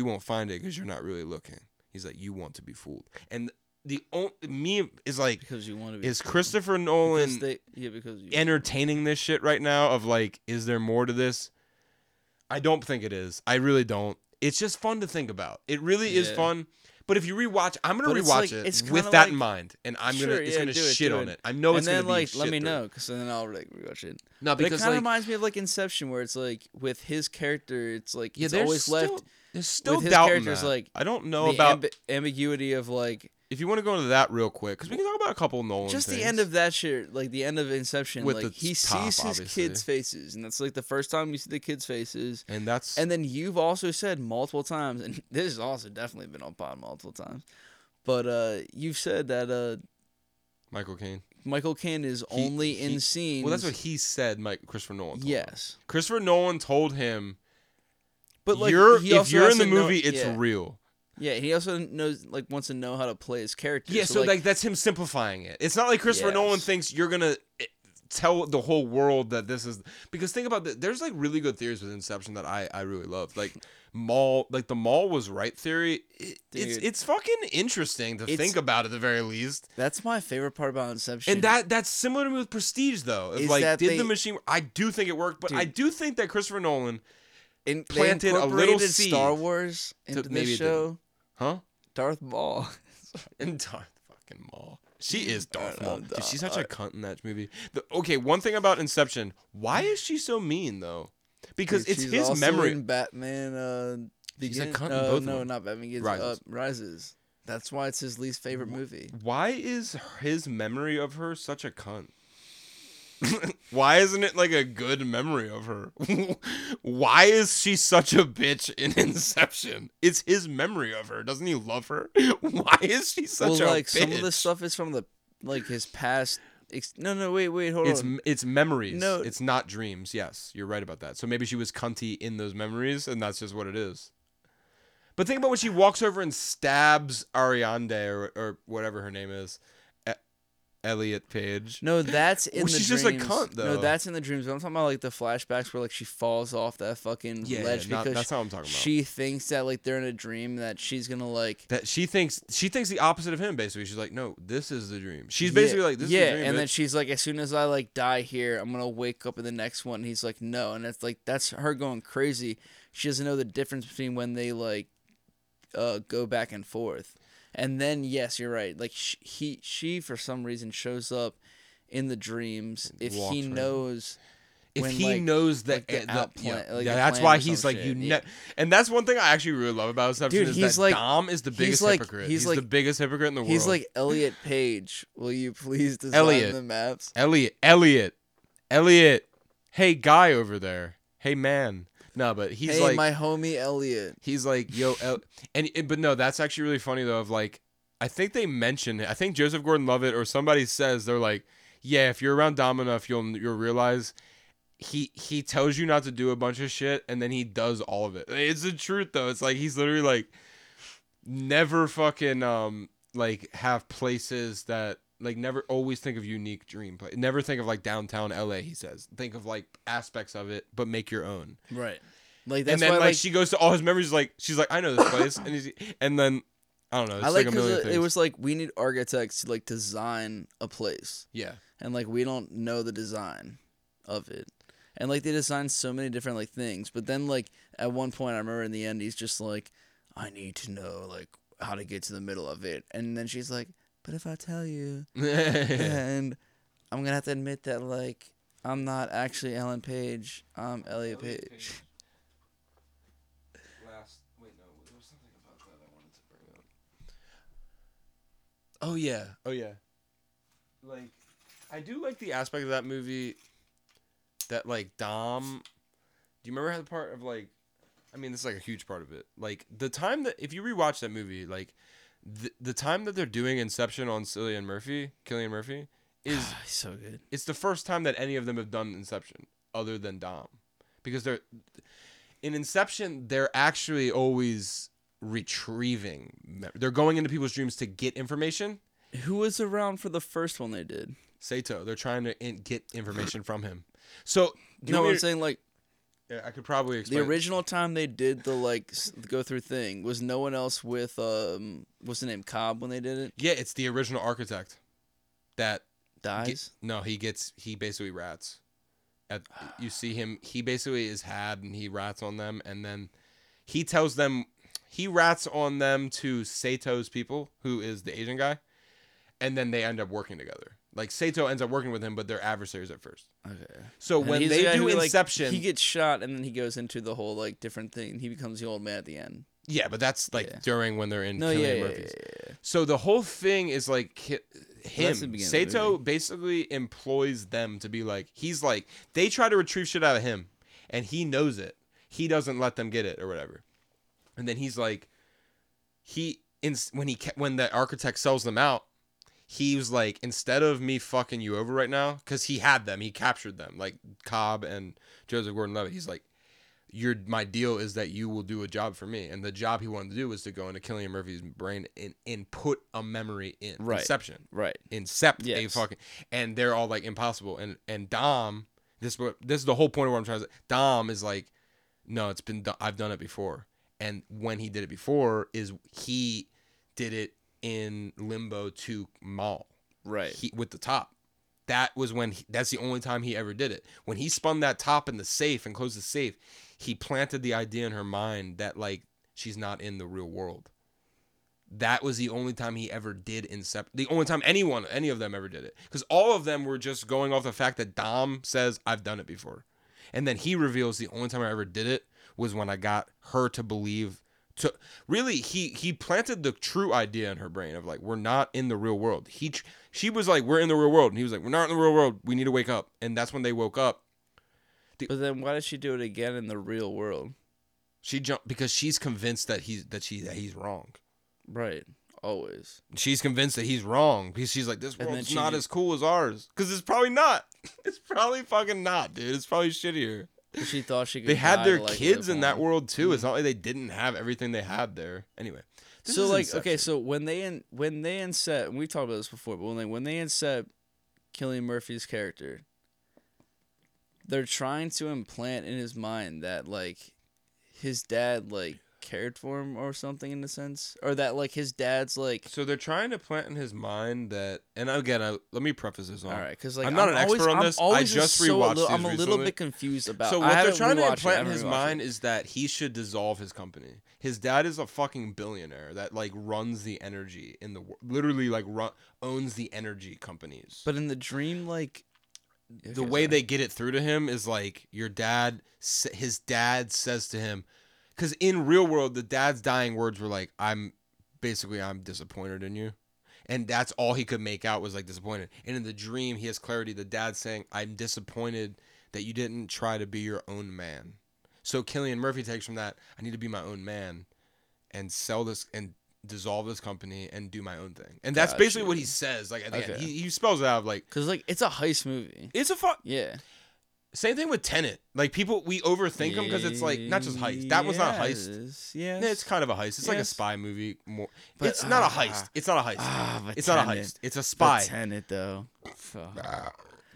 He's you won't find it because you're not really looking. He's like, you want to be fooled. And the only me is like, because you want to be. is fooled. Christopher Because Nolan they, yeah, because you. entertaining this shit right now? Of like, is there more to this? I don't think it is. I really don't. It's just fun to think about. It really is fun. But if you rewatch, I'm gonna But rewatch like- it with that like- in mind, and I'm Sure, gonna it's yeah, gonna it, shit do on it. it. I know and it's then gonna be like let me through. know because then I'll like rewatch it. No, But it kind of reminds me of like Inception, where it's like with his character, it's like yeah, there's always still, left There's still with his doubt in characters, that. like, I don't know the about ambi- ambiguity of like if you want to go into that real quick because we can talk about a couple Nolan. just the end of that shit, like the end of Inception. With like he top, sees his obviously. kids' faces, and that's like the first time you see the kids' faces. and that's And then you've also said multiple times, and this has also definitely been on pod multiple times, but uh, you've said that uh, Michael Caine. Michael Caine is He- only he- in scenes. Well, that's what he said. Mike Christopher Nolan. Told him. Yes, Christopher Nolan told him, but like "You're if you're in the to know- movie, it's yeah. real." Yeah, he also knows like wants to know how to play his character. Yeah, so, like, that's him simplifying it. It's not like Christopher Nolan thinks you're gonna eh, tell the whole world that this is because think about that. There's like really good theories with Inception that I I really love. Like Mal, like the Mal was right theory. It, it's Dude. it's fucking interesting to think about at the very least. that's my favorite part about Inception. And that that's similar to me with Prestige though. Is like, did they- the machine? I do think it worked, but I do think that Christopher Nolan, In, planted a little seed Star Wars into maybe this show. huh? Darth Maul. And Darth fucking Maul. She is Darth Maul. know, Dude, she's such a cunt in that movie. The, okay, one thing about Inception, why is she so mean though? Because Dude, it's his memory. Batman. Uh, She's a Begin- cunt in uh, both of No, not Batman. Rises. Uh, Rises. That's why it's his least favorite movie. Why is his memory of her such a cunt? why isn't it like a good memory of her? why is she such a bitch in Inception? It's his memory of her. Doesn't he love her? Why is she such well, a like bitch? some of the stuff is from the like his past. Ex- no, no, wait, wait, hold It's on. it's memories. No. it's not dreams. Yes, you're right about that. So maybe she was cunty in those memories, and that's just what it is. But think about when she walks over and stabs Ariadne or or whatever her name is, Elliot Page. No, that's in Well, the she's just a cunt though. No, that's in the dreams. But I'm talking about like the flashbacks where like she falls off that fucking Yeah, ledge not- because that's what I'm talking about. she thinks that like they're in a dream that she's gonna like. That she thinks she thinks the opposite of him. Basically, she's like, no, this is the dream. She's Yeah, basically like, this yeah, is the dream. and then she's like, as soon as I like die here, I'm gonna wake up in the next one. He's like, no, and it's like that's her going crazy. She doesn't know the difference between when they like uh go back and forth. And then yes, you're right. Like sh- he she for some reason shows up in the dreams if Walks he around. knows if when, he like- knows that like the the- out yeah, plan- like yeah, that's why he's like you shit, ne- yeah. and that's one thing I actually really love about Inception Dude, is he's that like- Dom is the biggest like- hypocrite. he's He's, like- the biggest hypocrite in the world. He's like Elliot Page. Will you please design Elliot. the maps? Elliot, Elliot, Elliot. Hey, guy over there. Hey, man. No, but he's hey, like my homie Elliot. he's like yo, El-, and, and but no, that's actually really funny though. Of like, I think they mentioned it. I think Joseph Gordon-Levitt or somebody says they're like, yeah, if you're around Dom enough, you'll you'll realize he he tells you not to do a bunch of shit and then he does all of it. It's the truth though. It's like he's literally like never fucking um like have places that like never always think of unique dream play. Never think of like downtown LA, he says. Think of like aspects of it, but make your own. Right. Like and then why like, like, she goes to all his memories like she's like, I know this place and he's and then I don't know, it's I like, like a million because things. it was like we need architects to like design a place, yeah. and like we don't know the design of it, and like they designed so many different like things. But then like at one point, I remember in the end, he's just like, I need to know like how to get to the middle of it, and then she's like, but if I tell you, and I'm gonna have to admit that like I'm not actually Ellen Page, I'm Elliot Page. Last, wait, no, there was something about that I wanted to bring up. Oh yeah, oh yeah. Like, I do like the aspect of that movie that like Dom. Do you remember how the part of like? I mean, this is like a huge part of it. Like the time that if you rewatch that movie, like the the time that they're doing Inception on Cillian Murphy, Cillian Murphy, is so good. it's the first time that any of them have done Inception other than Dom, because they're in Inception they're actually always retrieving. They're going into people's dreams to get information. Who was around for the first one they did? Saito, they're trying to in- get information from him. So you No, know I'm what- saying like Yeah, I could probably explain. The original time they did the like go through thing was no one else with um what's the name Cobb when they did it Yeah, it's the original architect. That dies. no, he gets he basically rats. At you see him, he basically is had and he rats on them, and then he tells them he rats on them to Saito's people, who is the Asian guy, and then they end up working together. Like Saito ends up working with him, but they're adversaries at first. Okay. So And when he's the they do who, like, Inception, he gets shot and then he goes into the whole like different thing. He becomes the old man at the end. yeah, but that's like Yeah. during when they're in No, Cillian yeah, yeah, Murphy's. yeah. So the whole thing is like ki- him. the beginning of the Saito basically employs them to be like he's like they try to retrieve shit out of him, and he knows it. He doesn't let them get it or whatever, and then he's like, he in when he when the architect sells them out, he was like instead of me fucking you over right now because he had them, he captured them like Cobb and Joseph Gordon-Levitt. He's like. Your my deal is that you will do a job for me, and the job he wanted to do was to go into Cillian Murphy's brain and, and put a memory in Right. Inception, Right. incept a fucking, and they're all like impossible. And and Dom, this what this is the whole point of what I'm trying to say. Dom is like, no, it's been done. I've done it before, and when he did it before is he did it in Limbo to Mal Right. he, with the top. That was when he, that's the only time he ever did it. When he spun that top in the safe and closed the safe, he planted the idea in her mind that like she's not in the real world. That was the only time he ever did Incept. The only time anyone, any of them ever did it, because all of them were just going off the fact that Dom says I've done it before, and then he reveals the only time I ever did it was when I got her to believe. To really, he he planted the true idea in her brain of like we're not in the real world. He she was like we're in the real world, and he was like we're not in the real world. We need to wake up, and that's when they woke up. But then why did she do it again in the real world? She jumped because she's convinced that he's that she that he's wrong. Right. Always. She's convinced that he's wrong because she's like, this world's not as cool as ours. Because it's probably not. it's probably fucking not, dude. It's probably shittier. She thought she could. They had their like, kids in that world too. It's mm-hmm. not like they didn't have everything they had there. Anyway, so like Inception. okay, so when they in when they incept, and we've talked about this before, but when they when they incept Cillian Murphy's character, they're trying to implant in his mind that like his dad like cared for him or something in a sense, or that like his dad's like. So they're trying to plant in his mind that, and again, I, let me preface this all. All right, because like I'm not an always, expert on I'm this. I just so rewatched little- I'm a little recently. bit confused about. So I what they're trying to I implant in his mind it. is that he should dissolve his company. His dad is a fucking billionaire that like runs the energy in the literally like run, owns the energy companies. But in the dream, like the way they get it through to him is like your dad his dad says to him cuz in real world the dad's dying words were like I'm basically I'm disappointed in you. And that's all he could make out was like disappointed. And in the dream he has clarity the dad's saying I'm disappointed that you didn't try to be your own man. So Cillian Murphy takes from that I need to be my own man and sell this and dissolve this company and do my own thing. And that's basically Gotcha. what he says like at the end. He, he spells it out like because like it's a heist movie. it's a fuck Yeah. Same thing with Tenet. Like people, we overthink them because it's like not just heist. That was not a heist. Yes. yes. Yeah, it's kind of a heist. It's like a spy movie. More. But, it's not a ah, heist. It's not a heist. But it's not a Tenet. heist. It's a But spy. Tenet though. Fuck.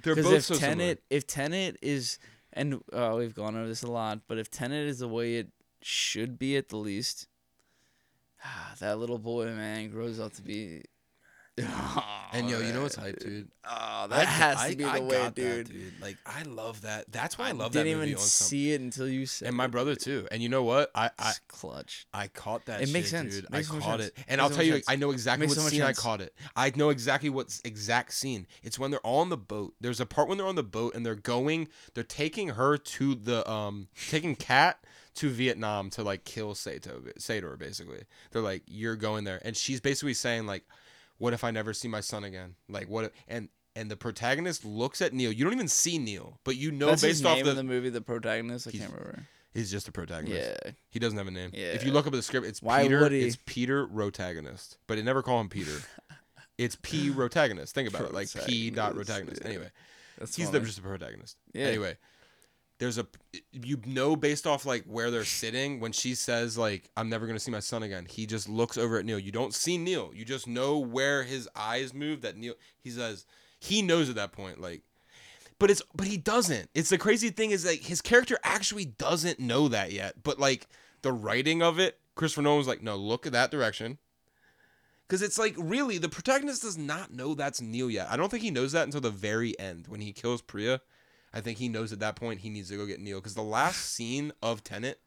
They're both if so Tenet, similar. if Tenet is, and uh, we've gone over this a lot, but if Tenet is the way it should be at the least, ah, that little boy man grows up to be. And yo, you know what's hype, dude? Oh, that has to be the way, got that, dude. dude. Like I love that. That's why I I love didn't that movie even on some. see it until you said. And my brother too. And you know what? I I, It's clutch. I caught that. It makes shit, sense. dude. Makes I caught sense. it, and Makes I'll so tell you, sense. I know exactly Makes what so scene I caught it. I know exactly what exact scene. It's when they're all on the boat. There's a part when they're on the boat and they're going. They're taking her to the um, taking Kat to Vietnam to like kill Sato, Sator Basically, they're like, you're going there, and she's basically saying like, what if I never see my son again? Like what? If, and and the protagonist looks at Neil. You don't even see Neil, but you know That's based off name the, in the movie, the protagonist. I can't remember. he's just a protagonist. Yeah. He doesn't have a name. Yeah. If you look up the script, it's Why Peter. would he? It's Peter Rotagonist, but they never call him Peter. it's P Rotagonist. Think about it, like P dot Protagonist, Rotagonist. yeah. Anyway, That's he's the, just a protagonist. Yeah. Anyway, there's a you know based off like where they're sitting when she says like I'm never gonna see my son again. He just looks over at Neil. You don't see Neil. You just know where his eyes move. That Neil. He says he knows at that point like but it's but he doesn't. It's the crazy thing is like his character actually doesn't know that yet. But like the writing of it, Christopher Nolan was like, no, look at that direction. Because it's like really the protagonist does not know that's Neil yet. I don't think he knows that until the very end when he kills Priya. I think he knows at that point he needs to go get Neil. Because the last scene of Tenet,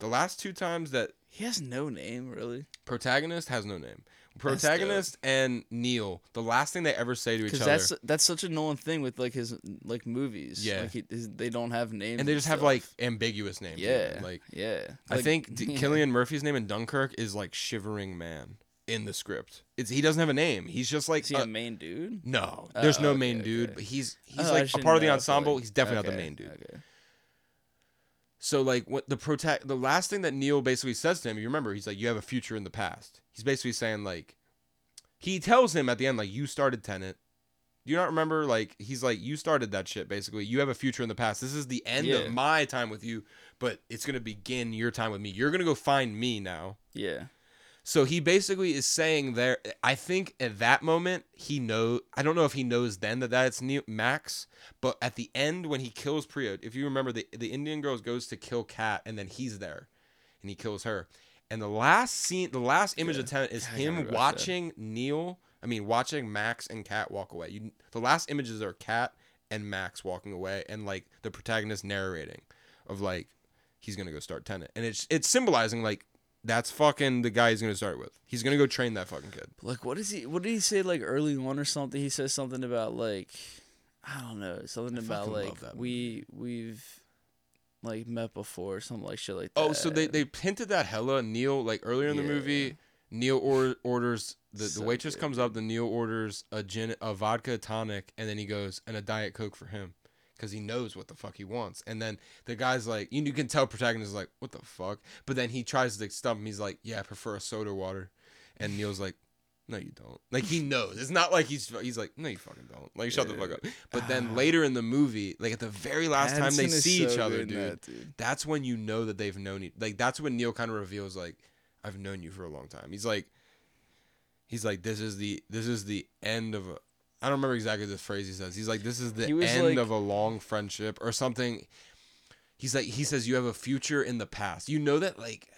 the last two times that He has no name really. protagonist has no name. Protagonist and Neil, the last thing they ever say to each other, that's that's such a Nolan thing with like his like movies. Yeah. like he, his, they don't have names. and they just have like ambiguous names. yeah, like yeah. I Like, think D- Cillian Murphy's name in Dunkirk is like Shivering Man in the script. It's he doesn't have a name. He's just like Is he a- a main dude? no. Oh, There's no okay, main dude, okay. but he's he's Oh, I like a shouldn't part of the know, ensemble. like- he's definitely not the okay, main dude. Okay. So like what the protect the last thing that Neil basically says to him, you remember, he's like, You have a future in the past. He's basically saying like he tells him at the end, like, you started Tenet. Do you not remember? Like, he's like, You started that shit, basically. You have a future in the past. This is the end Yeah. of my time with you, but it's gonna begin your time with me. You're gonna go find me now. Yeah. So he basically is saying there. I think at that moment he know. I don't know if he knows then that that's Neo, Max, but at the end when he kills Priya, if you remember, the the Indian girl goes to kill Kat, and then he's there, and he kills her. And the last scene, the last image of Tenet is him watch that. watching Neil. I mean, watching Max and Kat walk away. You, the last images are Kat and Max walking away, and like the protagonist narrating, of like he's gonna go start Tenet, and it's it's symbolizing like that's fucking the guy he's gonna start with. He's gonna go train that fucking kid. Like what is he? What did he say? Like early on or something? He says something about like I don't know something I about like we we've like met before or something like shit like oh, that. Oh, so they they hinted that hella Neil like earlier in the Yeah. movie. Neil or, orders the, the waitress good. comes up. The Neil orders a gin, a vodka tonic, and then he goes and a diet coke for him because he knows what the fuck he wants. And then the guy's like, you, you can tell protagonist is like, what the fuck? But then he tries to stump him. He's like, yeah, I prefer a soda water. And Neil's like, no, you don't. Like he knows. It's not like he's he's like, no, you fucking don't. Like shut the fuck up. But then ah. later in the movie, like at the very last time they see each other, dude, that, dude. that's when you know that they've known you. Like that's when Neil kind of reveals like, I've known you for a long time. He's like, he's like, this is the this is the end of a. I don't remember exactly the phrase he says. He's like, this is the end like- of a long friendship or something. He's like, he says you have a future in the past. You know that like.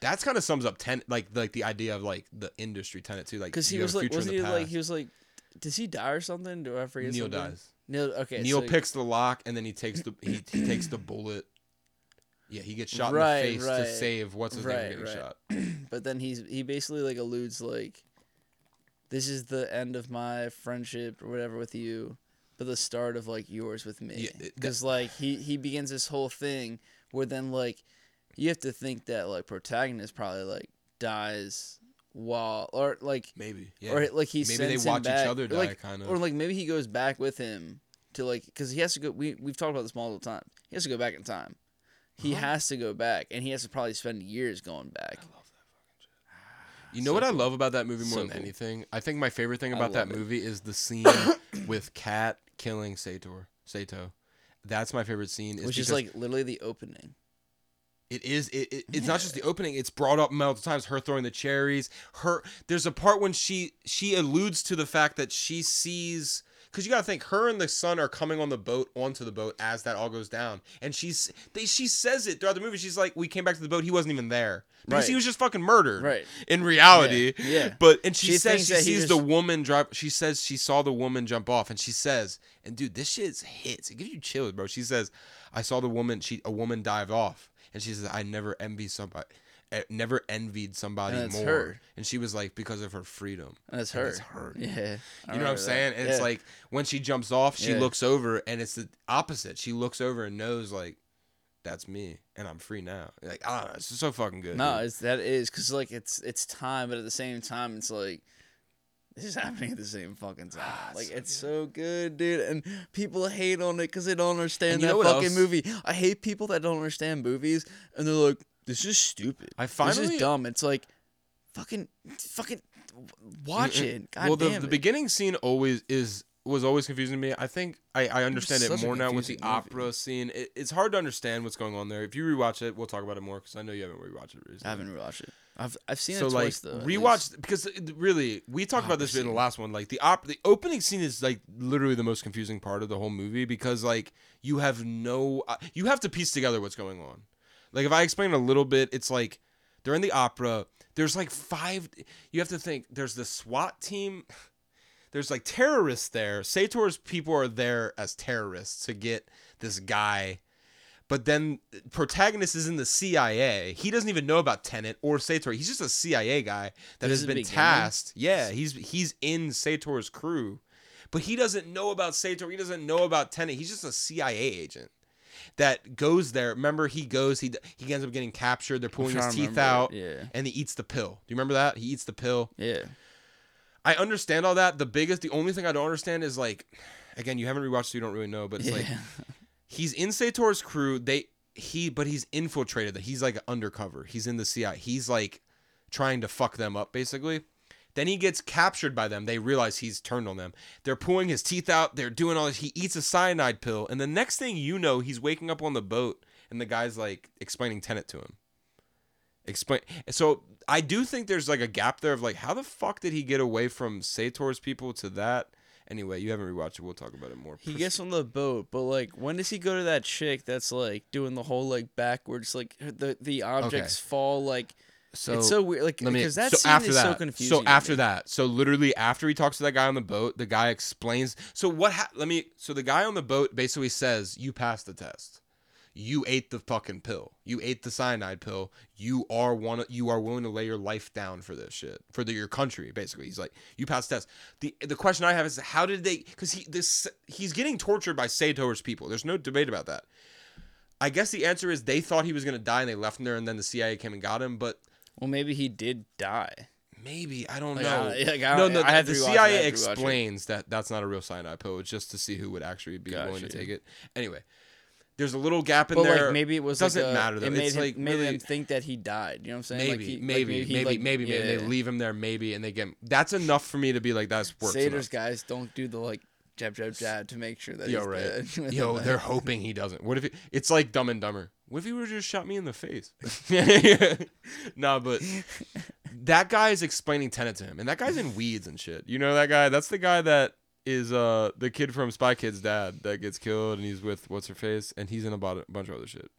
That's kind of sums up ten like like the idea of like the industry tenant too like Because he was like, wasn't the he like he was like, does he die or something? Do I forget? Neil something? dies. Neil. Okay. Neil so, picks the lock and then he takes the he, he takes the bullet. Yeah, he gets shot Right, in the face to save what's his Right, name getting right. shot. But then he's he basically like alludes like, this is the end of my friendship or whatever with you, but the start of like yours with me. Yeah, Because like he he begins this whole thing where then like, you have to think that like protagonist probably like dies while or like Maybe. Yeah. or like he Maybe sends they him watch back, each other or, die, like, kind of. or like maybe he goes back with him to like because he has to go. We we've talked about this multiple times. He has to go back in time. He Huh? has to go back, and he has to probably spend years going back. You know so what I love about that movie more So than cool. anything? I think my favorite thing about that it. movie is the scene with Kat killing Sator. Sato. That's my favorite scene. which is like literally the opening. It is. It, it it's not just the opening. It's brought up multiple times. Her throwing the cherries. Her. There's a part when she she alludes to the fact that she sees because you gotta think her and the son are coming on the boat onto the boat as that all goes down, and she's they she says it throughout the movie. She's like, "We came back to the boat. He wasn't even there because Right. he was just fucking murdered." Right. In reality. Yeah, yeah. But and she, She says she sees the woman drop. She says she saw the woman jump off, and she says, and dude, this shit hits. It gives you chills, bro. She says, I saw the woman. She a woman dive off, and she says, I never envy somebody. Never envied somebody And more, her. and she was like because of her freedom. And And her. it's her. Yeah. I You know what I'm saying? And it's like when she jumps off, she Yeah. looks over, and it's the opposite. She looks over and knows like, that's me, and I'm free now. Like don't it's so fucking good. no, dude. it's that is because like it's it's time, but at the same time, it's like this is happening at the same fucking time. Ah, like so it's so good, dude. And people hate on it because they don't understand And that fucking else? movie. I hate people that don't understand movies, and they're like, "This is stupid. I this is dumb." It's like, fucking, fucking, watch it. God well, the, damn the it. beginning scene always is was always confusing to me. I think I, I understand it a more now with the movie. opera scene. It, it's hard to understand what's going on there. If you rewatch it, we'll talk about it more because I know you haven't rewatched it recently. I haven't rewatched it. I've I've seen so it like twice though. at rewatch because really we talked about this Opera in the last one. Like the op the opening scene is like literally the most confusing part of the whole movie because like you have no uh, you have to piece together what's going on. Like if I explain a little bit, it's like they're in the opera. There's like five. You have to think. There's the SWAT team. There's like terrorists there. Sator's people are there as terrorists to get this guy. But then protagonist is in the CIA. He doesn't even know about Tenet or Sator. He's just a CIA guy that This has been tasked. Yeah, he's he's in Sator's crew. But he doesn't know about Sator. He doesn't know about Tenet. He's just a CIA agent that goes there. Remember, he goes. He he ends up getting captured. They're pulling his teeth out, yeah. and he eats the pill. Do you remember that? He eats the pill. Yeah. I understand all that. The biggest, the only thing I don't understand is like, again, you haven't rewatched, so you don't really know. But it's like he's in Sator's crew. They he, but he's infiltrated. That he's like undercover. He's in the CIA. He's like trying to fuck them up, basically. Then he gets captured by them. They realize he's turned on them. They're pulling his teeth out. They're doing all this. He eats a cyanide pill, and the next thing you know, he's waking up on the boat, and the guy's like explaining Tenet to him. Explain. So I do think there's like a gap there of like, how the fuck did he get away from Sator's people to that? Anyway, you haven't rewatched it. We'll talk about it more. He gets on the boat, but like, when does he go to that chick that's like doing the whole like backwards, like the the objects fall like so it's so weird, like because that so scene after is that so confusing. so after that so literally after he talks to that guy on the boat the guy explains so what ha- let me so the guy on the boat basically says you passed the test. You ate the fucking pill. You ate the cyanide pill. You are one you are willing to lay your life down for this shit for the, your country basically. He's like you passed the test. The the question i have is how did they because he this he's getting tortured by sator's people. There's no debate about that. I guess the answer is they thought he was going to die and they left him there and then the cia came and got him but Well, maybe he did die. Maybe I don't Like, know. I- like, I- no, no. I the CIA have to rewatch it. explains that that's not a real cyanide pill. It's just to see who would actually be willing to take it. Anyway, there's a little gap in But there. like maybe it was doesn't like a- matter, though. It made It's, him, like, made really- them think that he died. You know what I'm saying? maybe, like he, like, maybe, maybe, like- maybe, maybe, They yeah. leave him there, maybe, and they get. That's enough for me to be like, that's works. Sator's guys don't do the like jab jab jab to make sure that Yo, he's right. dead. Yo, they're hoping he doesn't. What if it, it's like Dumb and Dumber? What if he would just shot me in the face? nah, but that guy is explaining Tenet to him, and that guy's in weeds and shit. You know that guy? That's the guy that is uh the kid from Spy Kids' dad that gets killed, and he's with what's her face, and he's in a bunch of other shit.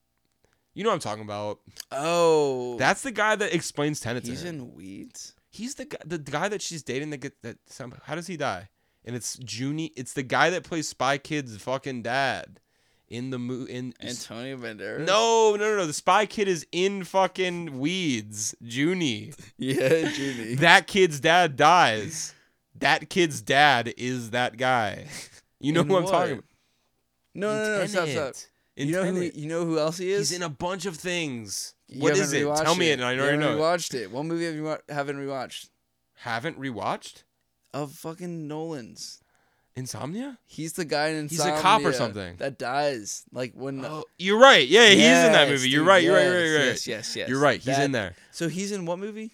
You know what I'm talking about? oh, That's the guy that explains Tenet to he's him. in weeds. He's the guy, the guy that she's dating that get that. Some, how does he die? And it's Juni. It's the guy that plays Spy Kids' fucking dad in the mo in. Antonio Banderas. no, no, no, no. The Spy Kid is in fucking Weeds. Juni. Yeah, Judy. that kid's dad dies. That kid's dad is that guy. You know In who I'm talking about? no, no, no, stop, stop. In You know who you know who else he is? He's in a bunch of things. You what it? Tell me it, and I already know. it. Rewatched it. What movie have you wa- haven't rewatched? Haven't rewatched Of fucking Nolan's. Insomnia. He's the guy in He's a cop or something. that dies. Like when. Oh, you're right. Yeah, he's in that Yes, movie. You're dude, right. You're right. yes, You're right. You're right. Yes, yes, yes. You're right. He's That- in there. So he's in what movie?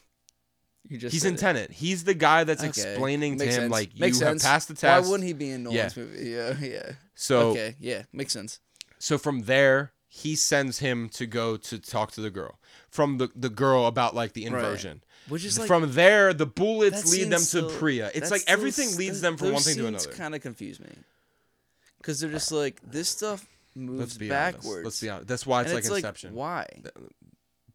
You just He's said in it. Tenet. He's the guy that's Okay, explaining to makes him sense. like Makes you sense. have passed the test. Why wouldn't he be in Nolan's movie? Yeah, yeah. So okay, yeah, makes sense. so from there he sends him to go to talk to the girl. From the the girl about like the Right. inversion. Which is like from there the bullets lead them seems to so- Priya. It's like everything s- leads th- them from one thing to another. Kind of confuse me. Because they're just like this stuff moves Let's be backwards. honest. Let's be honest. That's why it's and like it's Inception. why?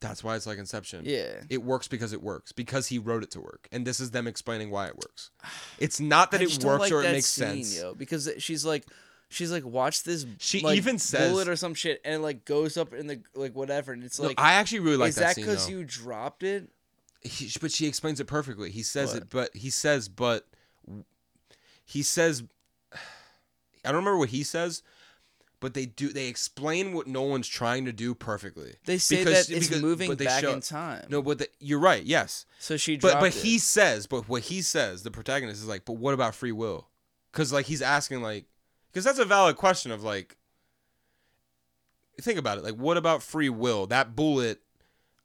That's why it's like Inception. Yeah. It works because it works because he wrote it to work, and this is them explaining why it works. It's not that it works like or it makes scene, sense. yo, because she's like, she's like, watch this. She like, even says- bullet or some shit, and it like goes up in the like whatever, and it's No, like, I actually really like is that because you dropped it? He, but she explains it perfectly. He says What? it, but he says, but he says, I don't remember what he says, but they do. They explain what Nolan's trying to do perfectly. They say Because- that it's because- moving back show- in time. No, but the, you're right. Yes, so she but but it. he says, but what he says, the protagonist is like, but what about free will? Because like he's asking like, because that's a valid question of like, think about it. Like, what about free will? That bullet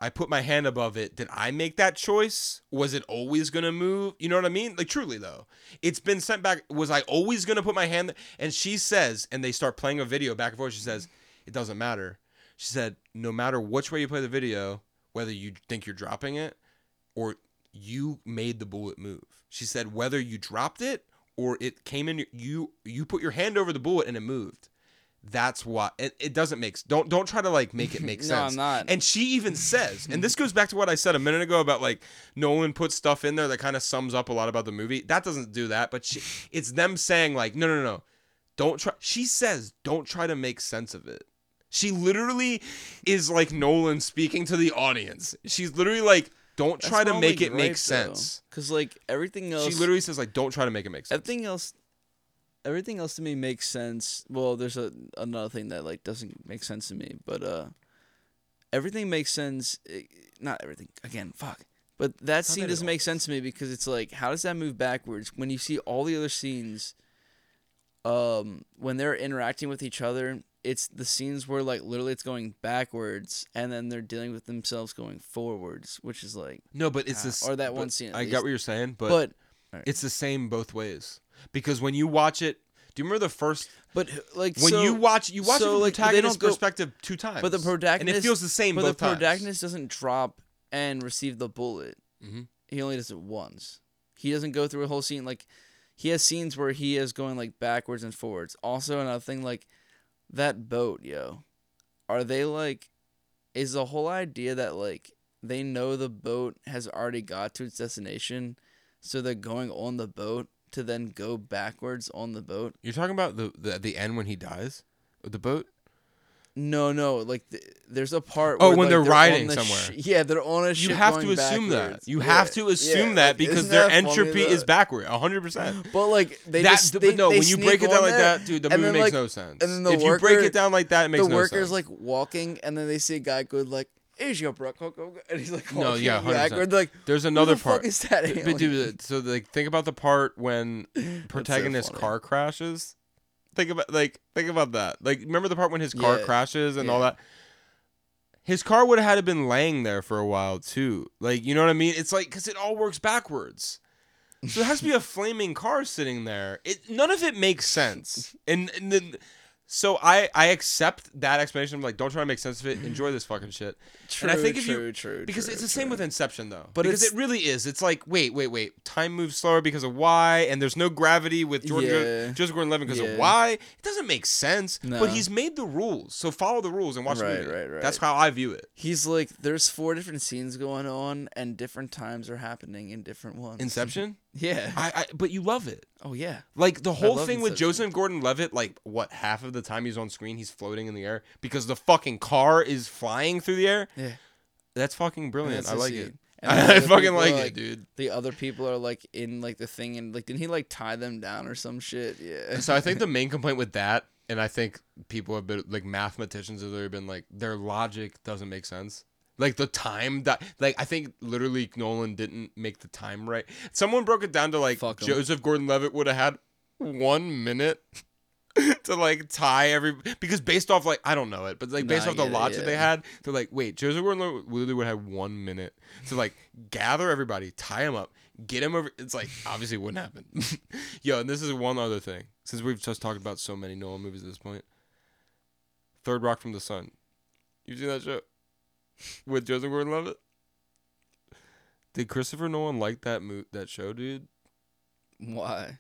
I put my hand above it. Did I make that choice? Was it always gonna move? You know what I mean? Like truly though, it's been sent back. Was I always gonna put my hand? Th-? And she says, and they start playing a video back and forth. She says, it doesn't matter. She said, no matter which way you play the video, whether you think you're dropping it or you made the bullet move. She said whether you dropped it or it came in you you put your hand over the bullet and it moved. That's why it, it doesn't make don't don't try to like make it make No, sense. I'm not. And she even says, and this goes back to what I said a minute ago about like Nolan puts stuff in there that kind of sums up a lot about the movie. That doesn't do that, but she, it's them saying like, no, no, no, don't try. She says, don't try to make sense of it. She literally is like Nolan speaking to the audience. She's literally like, don't try to make it make sense. Because like everything else, She literally says like, don't try to make it make sense. everything else, everything else to me makes sense. Well, there's a another thing that like doesn't make sense to me, but uh, everything makes sense. eh, Not everything. Again, fuck. But that scene that doesn't make sense to me because it's like, how does that move backwards when you see all the other scenes? Um, when they're interacting with each other, it's the scenes where like literally it's going backwards, and then they're dealing with themselves going forwards, which is like, No, but it's Ah, this or that one scene I least. got what you're saying, but, but it's the same both ways. Because when you watch it, do you remember the first but like when so- you watch you watch so, it from like, protagonist's go- perspective two times, But the protagonist and it feels the same But the times. protagonist doesn't drop and receive the bullet. Mhm. He only does it once. He doesn't go through a whole scene like he has scenes where he is going like backwards and forwards. Also another thing like that boat, yo. Are they like is the whole idea that like they know the boat has already got to its destination, so they're going on the boat to then go backwards on the boat? You're talking about the, the the end when he dies the boat. No, no, like th- there's a part. Oh, where, when like, they're on riding the somewhere. yeah, they're on a ship. You have to assume that. You Yeah, have to assume yeah, that like, because their that entropy is backward, hundred percent. But like they That, just they, no, they when you break it down like there, that, dude, the movie then, makes like- no sense. and then the if you break it down like that, it makes the no worker's sense. like walking, and then they see a guy go like Asia, bro, go, go, go," and he's like No, oh, yeah, 100%. backward. Like there's another the part. Is that? But dude, so like think about the part when protagonist funny. car crashes. Think about like think about that. Like remember the part when his car Yeah, crashes and all that. His car would have had to been laying there for a while too. Like you know what I mean? It's like because it all works backwards. So there has to be a flaming car sitting there. It none of it makes sense. And, and then so I I accept that explanation. of like don't try to make sense of it. Enjoy this fucking shit. true, and I think if you- true, true, Because true, it's the same with Inception, though. But because it really is. It's like, wait, wait, wait. Time moves slower because of why, and there's no gravity with Jordan Yeah. Joseph Gordon-Levitt because Yeah. of why. It doesn't make sense. No. But he's made the rules, so follow the rules and watch Right, the movie. right, right. That's how I view it. He's like, there's four different scenes going on, and different times are happening in different ones. Inception. Yeah. I, I, but you love it. oh yeah. Like the whole love thing with Inception. Joseph Gordon-Levitt, like what half of the time he's on screen, he's floating in the air because the fucking car is flying through the air. Yeah. That's fucking brilliant. I like it. I fucking like, like, it, dude. The other people are like in like the thing, and like didn't he like tie them down or some shit? Yeah. So I think the main complaint with that, and I think people have been like mathematicians have been like their logic doesn't make sense. Like the time that, like I think literally Nolan didn't make the time right. Someone broke it down to like Fuck 'em. Joseph Gordon-Levitt would have had one minute to like tie every because based off like I don't know it, but like based Nah, I off the get it, logic they yeah. had, they're like, wait, Joseph Gordon-Levitt literally would have one minute to like gather everybody, tie him up, get him over. It's like obviously wouldn't happen. Yo, and this is one other thing since we've just talked about so many Nolan movies at this point. Third Rock from the Sun. you've seen that show with Joseph Gordon-Levitt? Did Christopher Nolan like that mo- that show, dude? Why?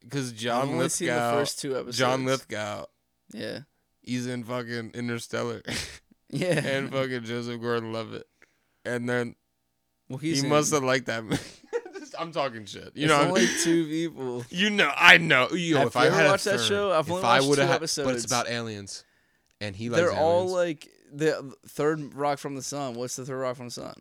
Because I've John only seen the Lithgow, first two episodes. John Lithgow, Yeah. he's in fucking Interstellar, Yeah. and fucking Joseph Gordon-Levitt, and then well, he in- must have liked that. movie. I'm talking shit. You it's know, only two people. you know, I know. Yo, Have if you I ever watched that show? I've only watched two had- but it's about aliens, and he likes They're all like the third rock from the sun. What's the third rock from the sun?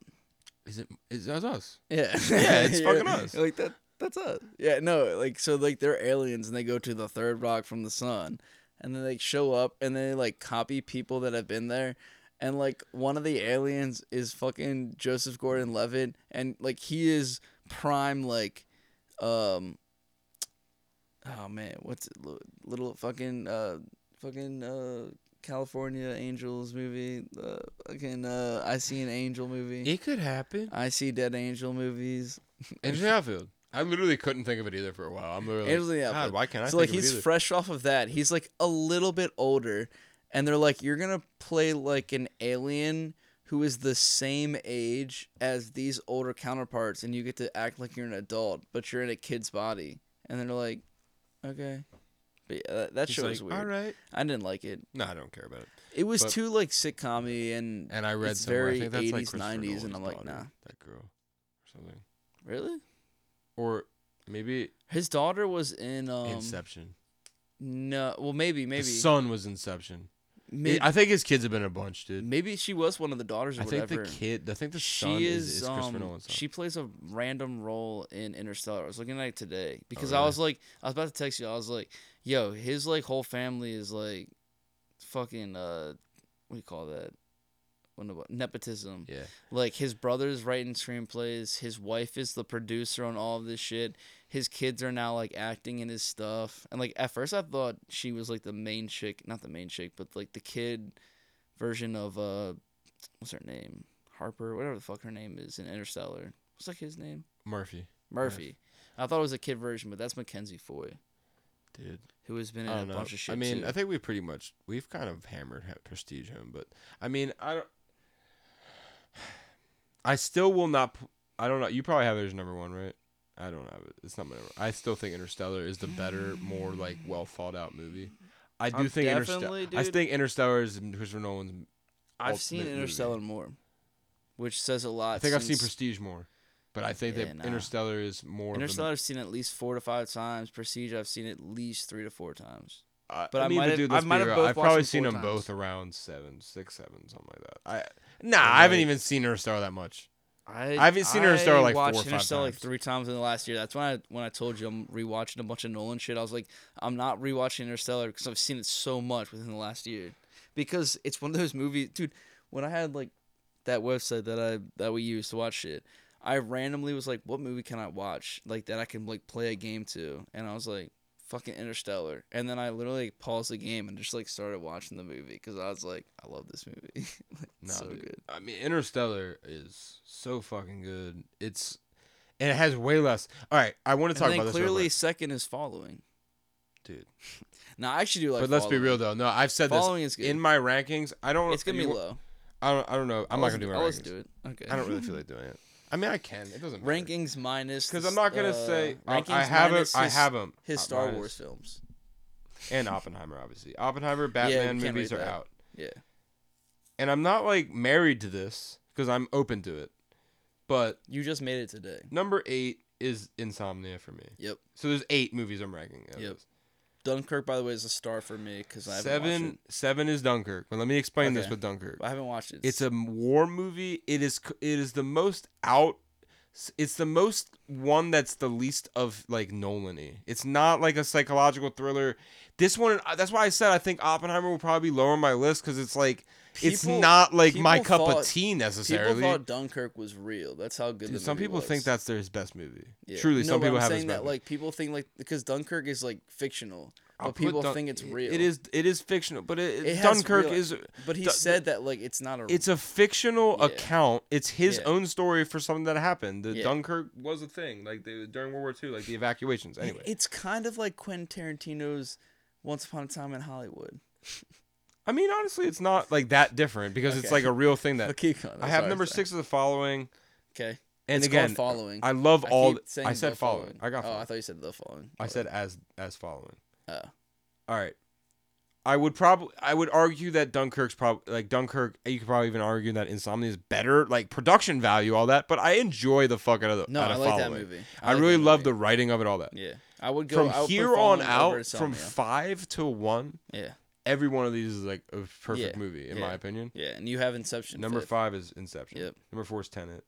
Is it? Is that us? Yeah. Yeah, it's fucking us. Like that. That's us. Yeah. No. Like so. Like they're aliens and they go to the third rock from the sun, and then they show up and they like copy people that have been there. And like one of the aliens is fucking Joseph Gordon-Levitt, and like he is prime like, um. Oh man, what's it? Little, little fucking uh, fucking uh, California Angels movie. Uh, again, uh, I see an angel movie. It could happen. I see dead angel movies. Andrew in outfield. I literally couldn't think of it either for a while. I'm literally Angels in like, the God, Outfield. why can't I so think like of it he's either? fresh off of that. He's like a little bit older, and they're like, you're gonna play like an alien who is the same age as these older counterparts, and you get to act like you're an adult, but you're in a kid's body. And they're like, okay. But yeah, that, that He's show like, was weird. All right. I didn't like it. No, I don't care about it. It was But- too like sitcom and And I read It's somewhere, very I think that's like 80s, Christopher 90s, and I'm like, daughter, nah. That girl, or something, really or maybe his daughter was in um Inception. no well maybe maybe The son was Inception. May- I think his kids have been a bunch, dude. maybe she was one of the daughters or I think whatever. the kid. I think the she son is, is, is Christopher um, Nolan's son. she plays a random role in Interstellar. I was looking at it today because Oh, really? I was like, I was about to text you. I was like, yo, his like whole family is like, fucking uh, what do you call that? Nepotism? yeah. Like his brother's writing screenplays. His wife is the producer on all of this shit. His kids are now like acting in his stuff. And like at first I thought she was like the main chick, not the main chick, but like the kid version of uh, what's her name? Harper, whatever the fuck her name is in Interstellar. What's like his name? Murphy, Murphy. I thought it was a kid version, but that's Mackenzie Foy, dude. who has been in a know. bunch of shit. I mean, too. I think we pretty much we've kind of hammered Prestige home, but I mean, I don't. I still will not. I don't know. You probably have it as number one, right? I don't have it. It's not my number. I still think Interstellar is the better, more like well thought out movie. I do I'm think Interstellar. I think Interstellar is Christopher Nolan's. I've seen ultimate movie. Interstellar more, which says a lot. I think I've seen Prestige more, but I think Yeah, that nah. Interstellar is more. Interstellar I've seen at least four to five times. Prestige I've seen at least three to four times. I, but I, I might have- I might have both I've probably seen them times. both around seven, six, seven, something like that. I nah, I haven't even seen Interstellar that much. I I haven't seen Interstellar, like, four watched or five Interstellar like times. three times in the last year. That's when I when I told you I'm rewatching a bunch of Nolan shit. I was like, I'm not rewatching Interstellar because I've seen it so much within the last year. Because it's one of those movies, dude. When I had like that website that I that we used to watch shit, I randomly was like, what movie can I watch like that I can like play a game to? And I was like, fucking Interstellar. And then I literally paused the game and just like started watching the movie because I was like, I love this movie. like, No, so dude. good. I mean, Interstellar is so fucking good. It's and it has way less. All right, I want to talk and then about this clearly quick, second is following. dude. No, I actually do like. but let's be real though. No, I've said this Following is good. in my rankings. I don't. it's gonna be low. I don't. I don't know. I'm not gonna do my I'll rankings. do it. Okay. I don't really feel like doing it. I mean, I can. It doesn't matter. rankings minus because I'm not gonna uh, say I, rankings I have minus it. I his- have them. his Star Wars films. and Oppenheimer, obviously. Oppenheimer, Batman can't movies rate are that. out, Yeah. and I'm not like married to this because I'm open to it. But You just made it today. number eight is Insomnia for me. Yep. So there's eight movies I'm ranking. out of Yep. this. Dunkirk, by the way, is a star for me because I Seven, seven is Dunkirk. But let me explain this with Dunkirk. I haven't watched it. It's a war movie. It is it is the most out. It's the most one that's the least of like Nolan-y. It's not like a psychological thriller. This one, uh, that's why I said I think Oppenheimer will probably be lower on my list because it's like it's not like my cup thought- of tea necessarily. people thought Dunkirk was real. That's how good. Dude, the some people was. think that's their best movie. Yeah. Truly, No, some people I'm have saying that like people think like because Dunkirk is like fictional, I'll but people Dun- think it's real. It is. It is fictional, but it, It Dunkirk real- is. But he said that like it's not a. It's a fictional Yeah. account. It's his Yeah. own story for something that happened. The. Dunkirk was a thing, like during World War II, like the evacuations. Anyway, It's kind of like Quentin Tarantino's Once Upon a Time in Hollywood. I mean, honestly, it's not like that different because it's Okay. like a real thing that But keep going. I That's have what number saying. six of the following, Okay. and it's again, following. I love all. keep saying I said the following. I got. Oh, Following. I thought you said the following. I oh, said as as following. Oh. All right. I would probably I would argue that Dunkirk's probably like Dunkirk. You could probably even argue that Insomnia is better, like production value, all that. But I enjoy the fuck out of the No, out I of like that movie. I, like really love movie. the writing of it, all that. Yeah, I would go From I would put here on Following over out, from Insomnia. five to one, yeah, every one of these is like a perfect Yeah, movie in yeah. my opinion. yeah, and you have Inception. Number fifth. five is Inception. Yep. Number four is Tenet.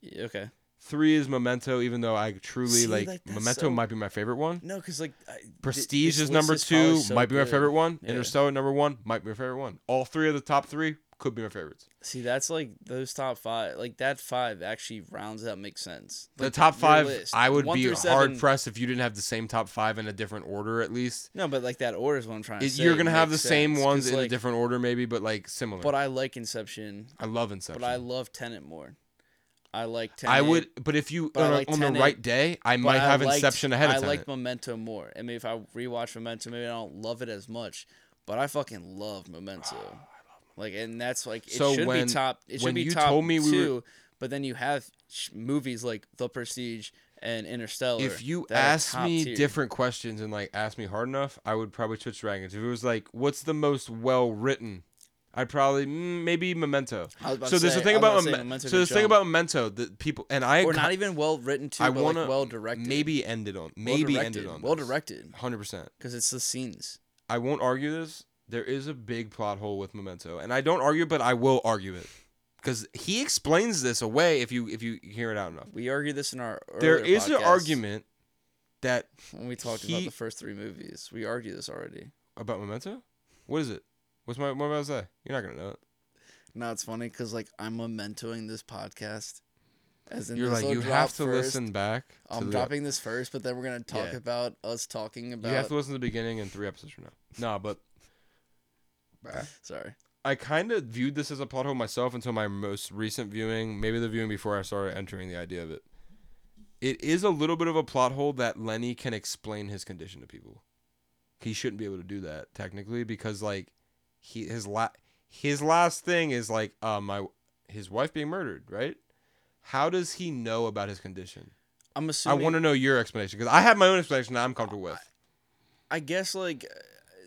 Yeah, Okay. Three is Memento, even though I truly See, like, like, that's Memento so- might be my favorite one. No, because like I, th- Prestige this is number probably two, so might be my good. favorite one. Yeah. Interstellar number one, might be my favorite one. All three of the top three, could be my favorites. See, that's like those top five. Like that five actually rounds out makes sense. The top five, list, I would be hard seven- pressed if you didn't have the same top five in a different order at least. No, but like that order is what I'm trying to It- say. you're gonna have the makes same ones in a different order, maybe, but like similar. But I like Inception, I love Inception. but I love Tenet more. I like Tenet. I would, but if you but on, like on the right day, I might I have liked- Inception ahead of me. I Tenet. like Memento more. And maybe if I rewatch Memento, maybe I don't love it as much. But I fucking love Memento. Like, and that's like it So should when- be top. It should be top told me we were- But then you have sh- movies like The Prestige and Interstellar. if you asked me tier. different questions and like asked me hard enough, I would probably switch dragons. If it was like, what's the most well written, I'd probably mm, maybe Memento. I was about So to there's say- a thing about about to Memento so there's a thing about Memento that people and I or not even well written too, I wanna like well directed. maybe ended on maybe directed. ended on well directed hundred percent. because it's the scenes. I won't argue this. There is a big plot hole with Memento, and I don't argue, but I will argue it because he explains this away if you if you hear it out enough. We argue this in our there is an argument that when we talked about the first three movies. We argue this already. about Memento. What is it? What's my what am I about to say? You're not gonna know it. No, it's funny because like I'm mementoing this podcast. As in You're like you have to first. listen back. I'm the- dropping this first, but then we're gonna talk Yeah. about us talking about. You have to listen to the beginning and three episodes from now. No, but Sorry. I kind of viewed this as a plot hole myself until my most recent viewing, maybe the viewing before I started entering the idea of it. It is a little bit of a plot hole that Lenny can explain his condition to people. He shouldn't be able to do that technically because like he his la- his last thing is like uh my his wife being murdered, right? How does he know about his condition? I'm assuming I want to know your explanation because I have my own explanation that I'm comfortable with. I guess like uh,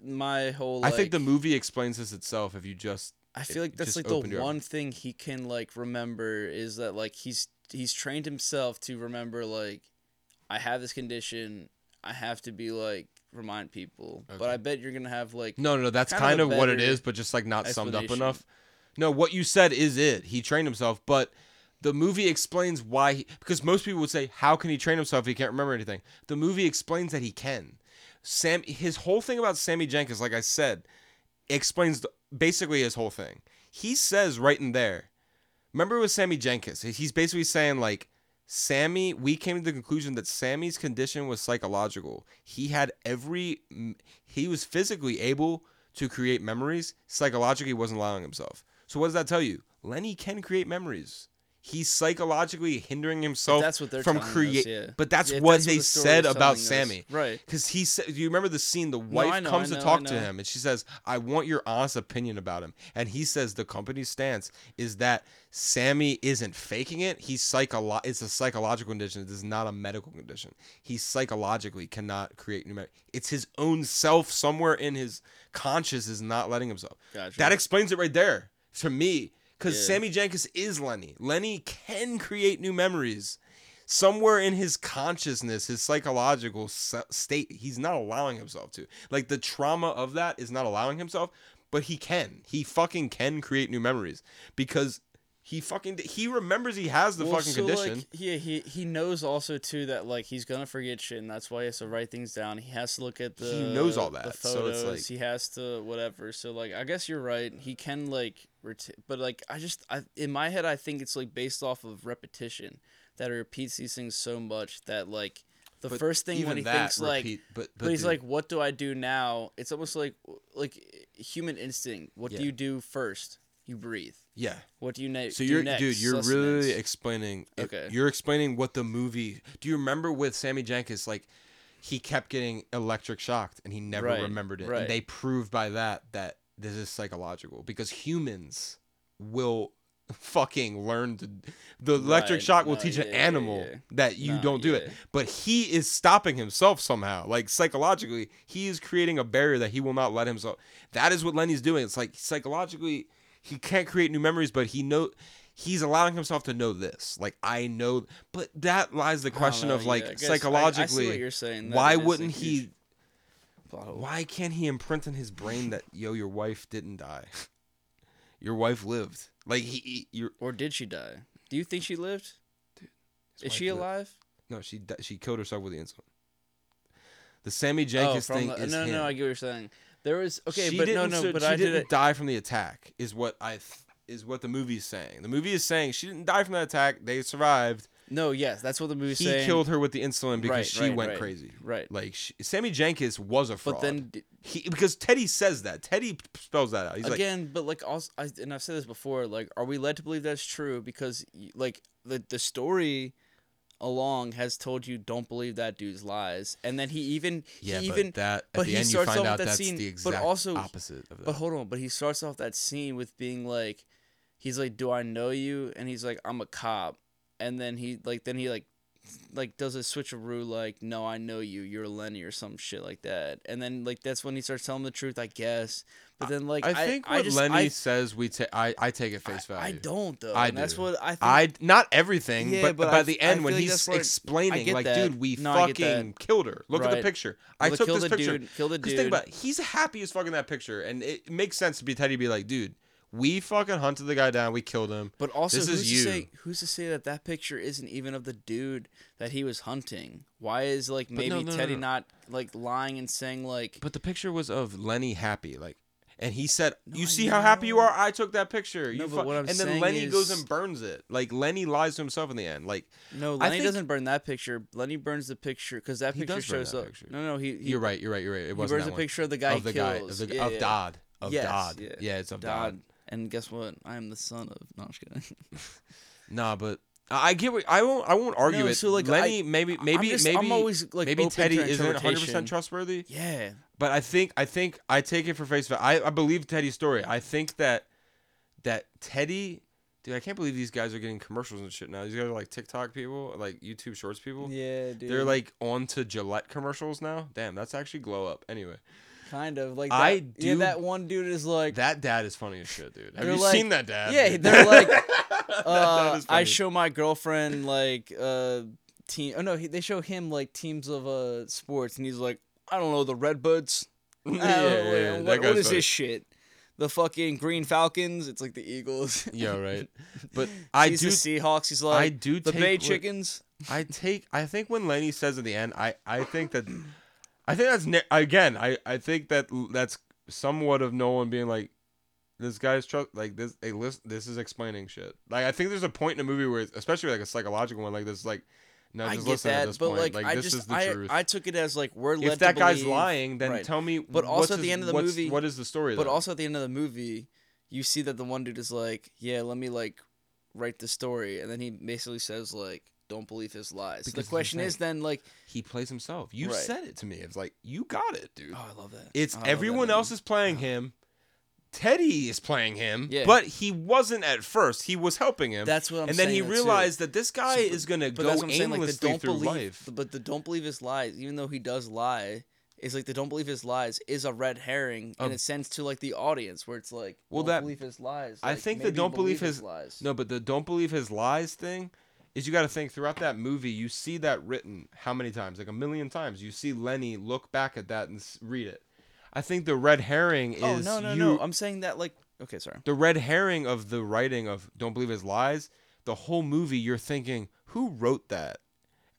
my whole. I think the movie explains this itself if you just I feel like that's like the one thing he can like remember is that like he's he's trained himself to remember like I have this condition. I have to be like remind people. But I bet you're gonna have like No, no. That's kind of kind a of, what it is, but just like not summed up enough. No, what you said is it. He trained himself, but the movie explains why. He, because most people would say, "How can he train himself if he can't remember anything?" The movie explains that he can. Sam, his whole thing about Sammy Jenkins, like I said, explains the, basically his whole thing. He says right in there. Remember with Sammy Jenkins, he's basically saying like. Sammy, we came to the conclusion that Sammy's condition was psychological. He had every, he was physically able to create memories. Psychologically, wasn't allowing himself. So what does that tell you? Lenny can create memories. He's psychologically hindering himself that's what they're from create. yeah. But that's Yeah, what that's what they the said about us. Sammy. Right. Because he said, do you remember the scene? The wife know, comes I to talk to him and she says, I want your honest opinion about him. And he says the company's stance is that Sammy isn't faking it. He's psycholo- It's a psychological condition. It is not a medical condition. He psychologically cannot create new. It's his own self somewhere in his conscious is not letting himself. Gotcha. That explains it right there to me. Because Yeah. Sammy Jenkins is Lenny. Lenny can create new memories. Somewhere in his consciousness, his psychological state, he's not allowing himself to. Like the trauma of that is not allowing himself, but he can. He fucking can create new memories because he fucking he remembers he has the Well, fucking so, condition. Like, yeah, he he knows also too that like he's gonna forget shit, and that's why he has to write things down. He has to look at the He knows all the that, photos. so it's like- he has to whatever. So like, I guess you're right. He can like, ret- but like, I just I in my head I think it's like based off of repetition that he repeats these things so much that like the But first thing when he thinks like. repeat- but, But, he's dude, like, "What do I do now?" It's almost like like human instinct. What Yeah. do you do first? You breathe. yeah. What do you na- So do you're next? dude, you're really explaining. it- Okay. You're explaining what the movie. Do you remember with Sammy Jenkins? Like, he kept getting electric shocked, and he never Right, remembered it. right. And they proved by that that this is psychological because humans will fucking learn to. The electric Right, shock will no, teach yeah, an yeah, animal yeah. that you No, don't do yeah. it. But he is stopping himself somehow. Like psychologically, he is creating a barrier that he will not let himself. That is what Lenny's doing. It's like psychologically, he can't create new memories, but he know he's allowing himself to know this. Like I know, but that lies the question know, of like yeah, I I- psychologically. I, see what you're saying. That why wouldn't he? Why can't he imprint in his brain that yo, your wife didn't die, your wife lived. Like he, he Or did she die? Do you think she lived? his Is she lived. alive? No, she she killed herself with the insulin. The Sammy Oh, Jenkins from thing the, is no, him. no, I get what you're saying. There was okay, she but no, didn't, no, so but she I didn't did die from the attack. Is what I th- is what the movie's saying. The movie is saying she didn't die from that attack. They survived. No, yes, that's what the movie's He saying. killed her with the insulin because Right, she right, went right. crazy. Right. Like she, Sammy Jenkins was a fraud. But then he because Teddy says that. Teddy spells that out. He's like, again, but like also, I, and I've said this before. Like, are we led to believe that's true? Because like the the story along has told you don't believe that dude's lies, and then he even yeah, he even that at but the he end you starts find off with that scene, the but also- opposite of that. But hold on, but he starts off that scene with being like, he's like, "Do I know you?" And he's like, "I'm a cop," and then he like then he like like does a switcheroo like, "No, I know you. You're Lenny or some shit like that." And then like that's when he starts telling the truth, I guess. But then like I think I, what just, Lenny I, says we take I, I take at face value. I don't though. I and That's do. what I think. I not everything, Yeah, but, but by the end when like he's I explaining, like, that. dude, we No, fucking killed her. Look at the Right. picture. I took kill this the picture. dude. Kill the dude. think about it, he's happy as fucking that picture, and it makes sense to be Teddy be like, dude, we fucking hunted the guy down, we killed him. But also, This who's is to you. say who's to say that that picture isn't even of the dude that he was hunting? Why is like maybe no, no, Teddy no. not like lying and saying like But the picture was of Lenny happy, like, and he said, No, "You I see how happy you are? I took that picture." You No, but fu-" what I'm and then Lenny goes and burns it. Like Lenny lies to himself in the end. Like no? Lenny think- doesn't burn that picture. Lenny burns the picture because that He picture shows that up. picture. No, no, he, he you're right, you're right, you're right. It He wasn't burns that a one. picture of the guy of the he guy of, the, yeah, of yeah. Dodd of Yes, Dodd. yeah. Yeah, it's of Dodd. Dodd. And guess what? I am the son of. No, I'm just kidding. Nah, but I get what I won't. I won't argue No, it. so, like, Lenny, I- maybe, I'm maybe, just- maybe, I'm always, like, maybe Teddy isn't 100 percent trustworthy. yeah. But I think, I think, I take it for face value. I, I believe Teddy's story. I think that that Teddy, dude, I can't believe these guys are getting commercials and shit now. These guys are like TikTok people, like YouTube Shorts people. Yeah, dude. They're like on to Gillette commercials now. Damn, that's actually glow up. Anyway, kind of like that, I Yeah, do- that one dude is like. that dad is funny as shit, dude. Have you like- seen that dad? Yeah, they're like, uh, I show my girlfriend like uh team. Oh no, he, they show him like teams of uh sports, and he's like, I don't know the Redbirds. Yeah, yeah, yeah, what, what is funny. this shit? The fucking Green Falcons. It's like the Eagles. Yeah, right. But I do, Seahawks. He's like I do the take Bay Chickens. I take. I think when Lenny says at the end, I, I think that, I think that's again. I, I think that that's somewhat of Nolan being like, this guy's trust like this. Hey, listen, this is explaining shit. Like I think there's a point in a movie where, especially like a psychological one like this, like, no, I get that, but like, Like, I this just is the I, truth. I took it as like we're led if that guy's believe- lying, then right. tell me. But also at his- the end of the movie- what is the story? But then? also at the end of the movie, you see that the one dude is like, "Yeah, let me like write the story," and then he basically says like, "Don't believe his lies." Because the question is then like, he plays himself. You Right. said it to me. It's like you got it, dude. "Oh, I love that." It's oh, that everyone movie. else is playing him. Teddy is playing him, Yeah. but he wasn't at first. He was helping him, That's what I'm saying. and then he that too. realized that this guy So, is gonna go that's what I'm saying. Like the aimlessly don't through believe, life. but the don't believe his lies, even though he does lie. Is like the don't believe his lies is a red herring in Of- a sense to like the audience where it's like Well, don't that- believe his lies. I think the don't believe his- lies. No, but the don't believe his lies thing is you got to think throughout that movie. You see that written how many times? Like a million times. You see Lenny look back at that and read it. I think the red herring oh, is oh no no you, no! I'm saying that like okay sorry. the red herring of the writing of don't believe his lies the whole movie you're thinking who wrote that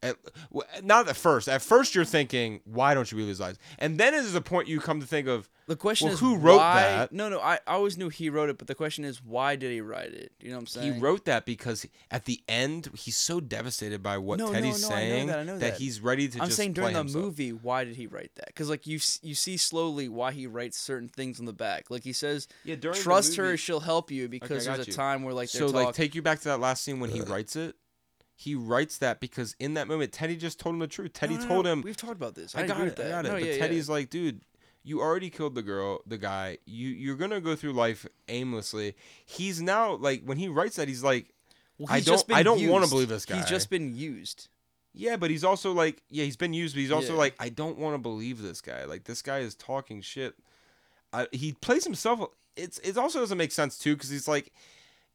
at, not at first at first you're thinking why don't you believe his lies and then there's a point you come to think of The question Well, is who wrote why- that? No, no, I, I always knew he wrote it, but the question is why did he write it? You know what I'm saying? he wrote that because at the end he's so devastated by what No, no, Teddy's no, I know saying that, I know that. he's ready to I'm just saying during play the himself. movie, why did he write that? Because like you you see slowly why he writes certain things on the back. Like he says, yeah during the trust her, she'll help you because got there's a you. time where like they're so like take you back to that last scene when he writes it he writes that because in that moment Teddy just told him the truth Teddy No, no, told no, him We've talked about this. I, I got it. that. I got it. But yeah, yeah. Teddy's like, dude, you already killed the girl, the guy. You you're gonna go through life aimlessly. He's now like when he writes that, he's like, Well, I don't- I don't wanna believe this guy. He's just been used. yeah, but he's also like, yeah, he's been used, but he's also Yeah. like, I don't want to believe this guy. Like this guy is talking shit. I, he plays himself. It's it also doesn't make sense too because he's like.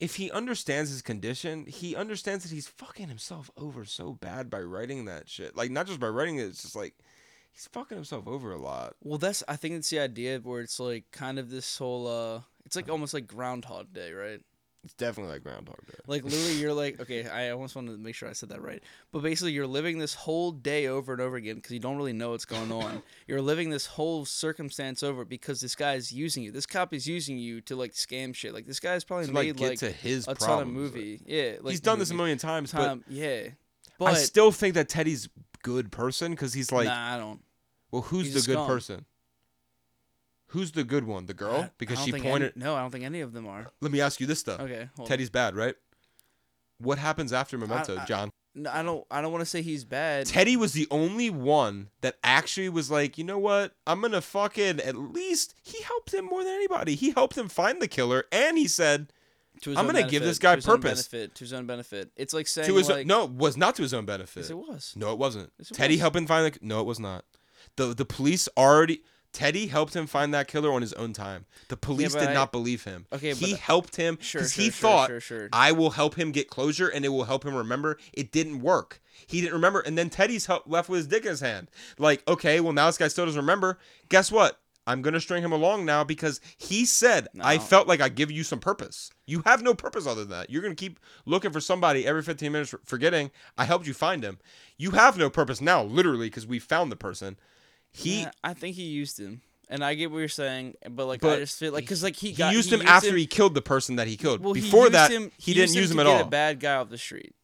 If he understands his condition, he understands that he's fucking himself over so bad by writing that shit. Like not just by writing it, it's just like he's fucking himself over a lot. Well, that's I think it's the idea where it's like kind of this whole uh, it's like almost like Groundhog Day, right? It's definitely like Groundhog Day. Like literally, you're like, okay, I almost wanted to make sure I said that right. But basically, you're living this whole day over and over again because you don't really know what's going on. you're living this whole circumstance over because this guy is using you. This cop is using you to like scam shit. Like this guy's probably To like made like, to his a ton of movie. Yeah, like He's done this a million times, but time. yeah, I still think that Teddy's good person because he's like, nah, I don't. well, who's he's the good scum. person? Who's the good one? The girl? Because she pointed. Any, no, I don't think any of them are. Let me ask you this though. Okay, hold on. Teddy's bad, right? What happens after Memento, I- John? No, I don't. I don't want to say he's bad. Teddy was the only one that actually was like, you know what? I'm gonna fucking at least he helped him more than anybody. He helped him find the killer, and he said I'm gonna give this guy to purpose. benefit, to his own benefit. It's like saying to his like, no, it was not to his own benefit. Yes, it was. No, it wasn't. Yes, it Teddy was. helped him find the. No, it was not. the The police already. Teddy helped him find that killer on his own time. The police but did I- not believe him. Okay, he but- helped him because sure, he sure, thought sure. I will help him get closure and it will help him remember. It didn't work. He didn't remember, and then Teddy's help, left with his dick in his hand. Like, okay, well now this guy still doesn't remember. Guess what? I'm gonna string him along now because he said I felt like I give you some purpose. You have no purpose other than that. You're gonna keep looking for somebody every 15 minutes, forgetting I helped you find him. You have no purpose now, literally, because we found the person. He Yeah, I think he used him, and I get what you're saying, but like I just feel like because like he he got used him after he killed the person that he killed. well, Before used that, him, he, didn't use him to at get all. A bad guy off the street.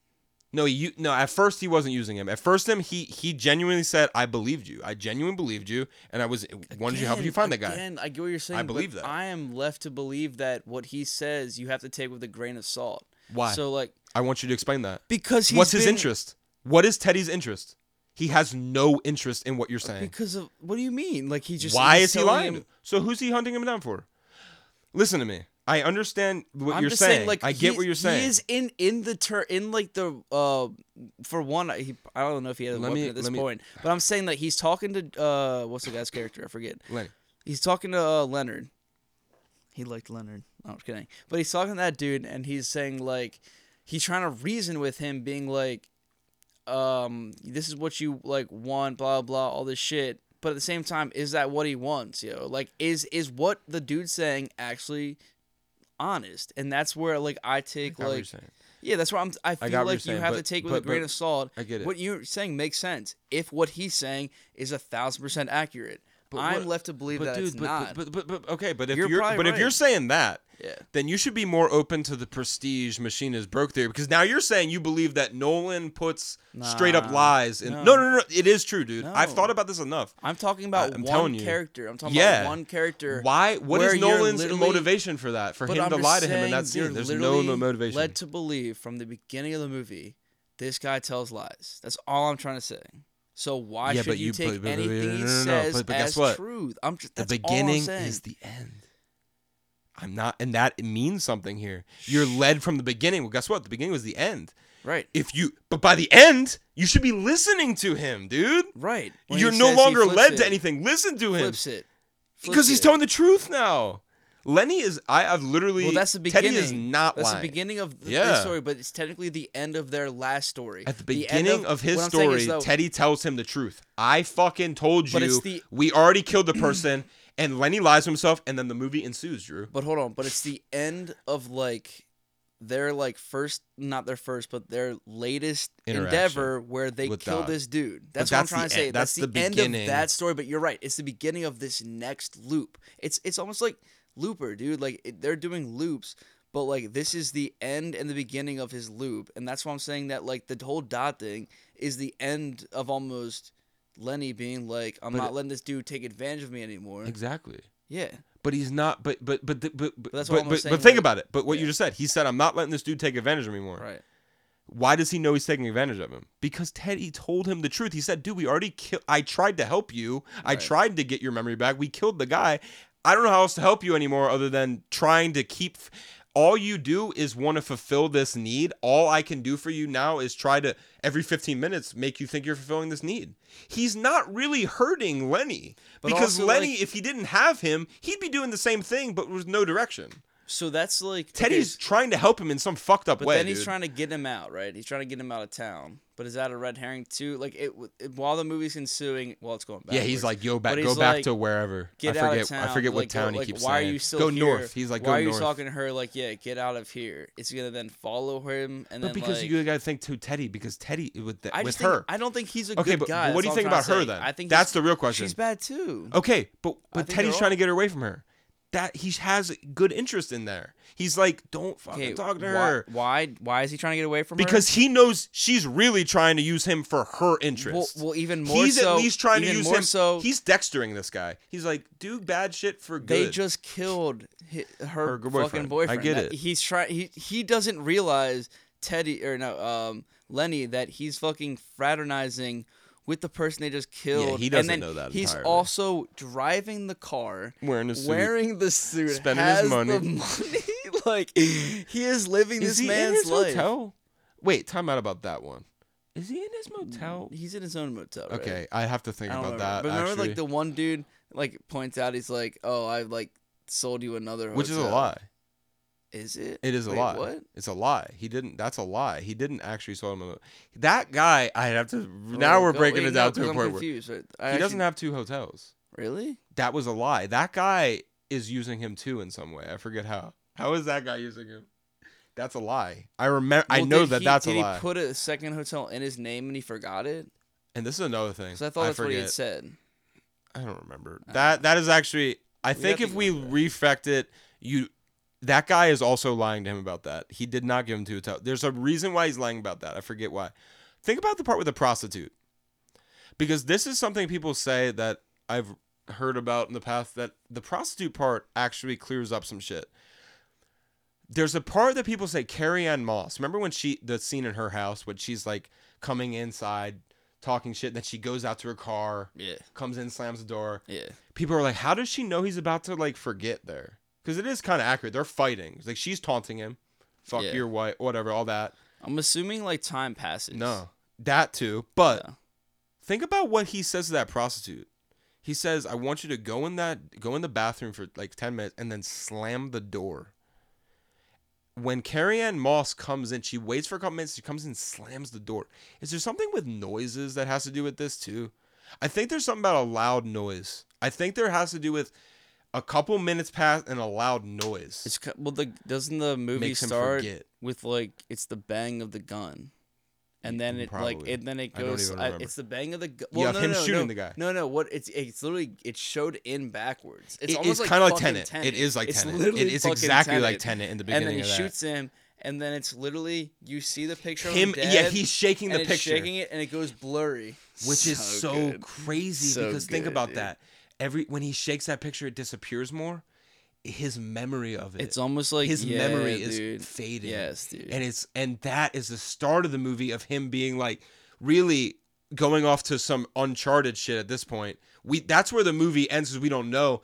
No, you no. At first, he wasn't using him. At first, him he he genuinely said, "I believed you. I genuinely believed you, and I was wanted to help you Again, find that guy." Again, I get what you're saying. I believe that. I am left to believe that what he says you have to take with a grain of salt. Why? So like I want you to explain that. because he's What's his been- interest? What is Teddy's interest? He has no interest in what you're saying. Because of what do you mean? Like he just Why is he lying? him- So who's he hunting him down for? Listen to me. I understand what I'm you're just saying. like I get what you're saying. He is in in the tur in like the uh for one he, I don't know if he had a Let weapon me- at this let me- point, but I'm saying that he's talking to uh what's the guy's character? I forget. Lenny. He's talking to uh, Leonard. He liked Leonard. No, I'm kidding. But he's talking to that dude, and he's saying like, he's trying to reason with him, being like, um, this is what you like want, blah blah, all this shit. But at the same time, is that what he wants, yo? Like, is is what the dude's saying actually honest? And that's where like I I take you're like, yeah, that's where I'm. I feel what like you saying, have but- to take with but- a grain but- of salt. I get it. What you're saying makes sense if what he's saying is a thousand percent accurate. But I'm what- left to believe that it's but, not. but, but but okay, but if You're you're, but if you're saying that, yeah. then you should be more open to the prestige machine is broke theory because now you're saying you believe that Nolan puts straight up lies in no. no. no no no it is true dude I've thought about this enough I'm talking about I'm one character. I'm talking Yeah. about one character. why what is Nolan's motivation for that for him I'm to lie to him in that scene there's no no motivation Led to believe from the beginning of the movie, this guy tells lies. That's all I'm trying to say. So why Yeah, should you, you- take but- but- anything no, he no, no, no, says but- but as what? truth? I'm just the beginning all I'm saying. is the end. I'm not and that means something here. You're led from the beginning. Well guess what? The beginning was the end. Right, if you but by the end you should be listening to him dude. Right. When you're no longer led it, to anything. Listen to him. Flips it. Because he's telling the truth now. Lenny is I have literally Well, that's the beginning. Teddy is not That's lying. the beginning of the, Yeah. story, but it's technically the end of their last story. At the beginning of, his what I'm saying story, though, Teddy tells him the truth. I fucking told But you it's the- we already killed the person, and Lenny lies to himself, and then the movie ensues, Drew. But hold on, but it's the end of like their like first not their first, but their latest endeavor where they kill Doc. this dude. That's that's what I'm trying to say. That's, that's the, the end of that story, but you're right. It's the beginning of this next loop. It's it's almost like Looper, dude. Like it, they're doing loops. But like this is the end and the beginning of his loop, and that's why I'm saying that like the whole dot thing is the end of almost Lenny being like, I'm But not it- letting this dude take advantage of me anymore. Exactly. Yeah, But he's not. But but but but but but, that's but, what I'm but, saying, think like- about it. But what you just said, he said, "I'm not letting this dude take advantage of me more." right. Why does he know he's taking advantage of him? Because Teddy told him the truth. He said, "Dude, we already killed. I tried to help you. I tried to get your memory back. We killed the guy. I don't know how else to help you anymore, other than trying to keep." All you do is want to fulfill this need. All I can do for you now is try to every 15 minutes make you think you're fulfilling this need. He's not really hurting Lenny But because Lenny, like- if he didn't have him, he'd be doing the same thing, but with no direction. So that's like Teddy's okay, trying to help him in some fucked up but way. then he's dude. trying to get him out, right? He's trying to get him out of town. But is that a red herring too? Like it, it while the movie's ensuing, while it's going back. Yeah, he's like, yo, back, go back like, to wherever. get I out forget, of town. I forget what like, town like, he keeps why saying. are you still go here? north. He's like, go why are north. you talking to her? Like, yeah, get out of here. It's gonna then follow him, and But then because like, you gotta think to Teddy, because Teddy with the, I with think, her. I don't think he's a. Okay, good but guy. what do you think about her then? I think That's the real question. She's bad too. Okay, but but Teddy's trying to get her away from her. That he has good interest in there. He's like, don't fucking Okay, talk to why, her why? Why is he trying to get away from her? because he knows she's really trying to use him for her interest. well, even more He's so, at least trying to use him. So He's dextering this guy. He's like, do bad shit for good. they just killed hi- her, Her good fucking boyfriend. boyfriend. I get it. He's trying. He he doesn't realize Teddy or no um Lenny that he's fucking fraternizing with the person they just killed. he doesn't and then know that He's entirely. also driving the car. wearing a suit. Wearing the suit, Spending his money. money. like he is living is this he man's in his life. hotel? Wait, time out about that one. Is he in his motel? Mm, he's in his own motel. Right? Okay, I have to think about remember. that. But remember, actually, like the one dude like points out, he's like, "Oh, I like sold you another." which is a lie. Is it? It is a Wait, lie. What? It's a lie. He didn't. That's a lie. He didn't actually sell him. A, that guy. I have to. Oh, now Oh, we're go- breaking wait, it no, to a point where confused. right? I he actually- doesn't have two hotels. really. That was a lie. That guy is using him too in some way. I forget how. How is that guy using him? That's a lie. I remember. I know that he, that's a lie. Did he put a second hotel in his name and he forgot it? and this is another thing. Because I thought that's what he had said. I don't remember. I That that is actually I We think if we refect it, you that guy is also lying to him about that. He did not give him to hotel. There's a reason why he's lying about that. I forget why. Think about the part with the prostitute. Because this is something people say that I've heard about in the past that the prostitute part actually clears up some shit. There's a part that people say Carrie Ann Moss. Remember when she the scene in her house when she's like coming inside talking shit and then she goes out to her car Yeah. comes in, slams the door. Yeah. People are like, "How does she know he's about to like forget there?" Because it is kind of accurate. They're fighting. Like she's taunting him, "Fuck Yeah. your wife," whatever, all that. I'm assuming like time passes. No, that too. But Yeah. think about what he says to that prostitute. He says, "I want you to go in that go in the bathroom for like ten minutes and then slam the door." When Carrie Ann Moss comes in, she waits for a couple minutes. She comes in, and slams the door. Is there something with noises that has to do with this too? I think there's something about a loud noise. I think there has to do with a couple minutes pass and a loud noise. It's well, the doesn't the movie makes him start forget. with like it's the bang of the gun, and then it like Probably. and then it I don't goes. even I- remember. it's the bang of the gun. Well, have no, him no, no, shooting no. the guy. No, no. What it's it's literally it showed in backwards. It's It- almost it's kind of like Tenet. It is like It's Tenet. literally It is fucking exactly like Tenet. Tenet in the beginning And then he of that. shoots him, and then it's literally you see the picture him of him, yeah he's shaking the and it's picture shaking it, and it goes blurry, which is so good. crazy So because think good, about dude. that every when he shakes that picture it disappears more his memory of it It's almost like his yeah, memory dude. is fading Yes, dude. and it's and that is the start of the movie of him being like really going off to some uncharted shit at this point we that's where the movie ends because we don't know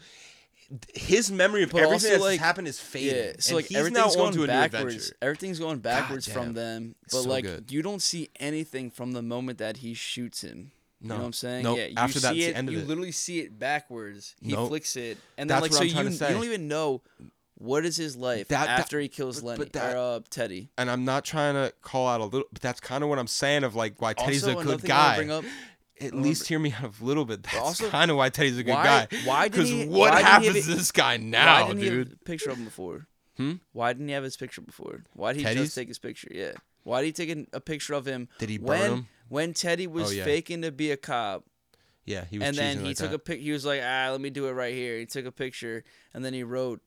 his memory of But everything that's like- happened is fading Yeah, so like he's everything's now going backwards. adventure Everything's going backwards from them, but So like good. you don't see anything from the moment that he shoots him. You know No. what I'm saying? Nope. Yeah, you After see it. end of you it. literally see it backwards. He flicks it, and then like so you you don't even know what is his life That- that- after he kills Lenny that- or uh, Teddy. and I'm not trying to call out a little, but that's kind of what I'm saying of like why Teddy's also, a good thing I wanna guy. Up, At remember- least hear me out a little bit. That's also, kind of why Teddy's a good why- guy. why Because what why happens have to this guy why now, didn't he have dude? a picture of him before? Hmm? Why didn't he have his picture before? Why did he Teddy's? just take his picture? Yeah. Why did he take an- a picture of him Did he burn when him? When Teddy was Oh, yeah. faking to be a cop? Yeah, he was. and then he like took that. a pic. He was like, "Ah, let me do it right here." He took a picture, and then he wrote,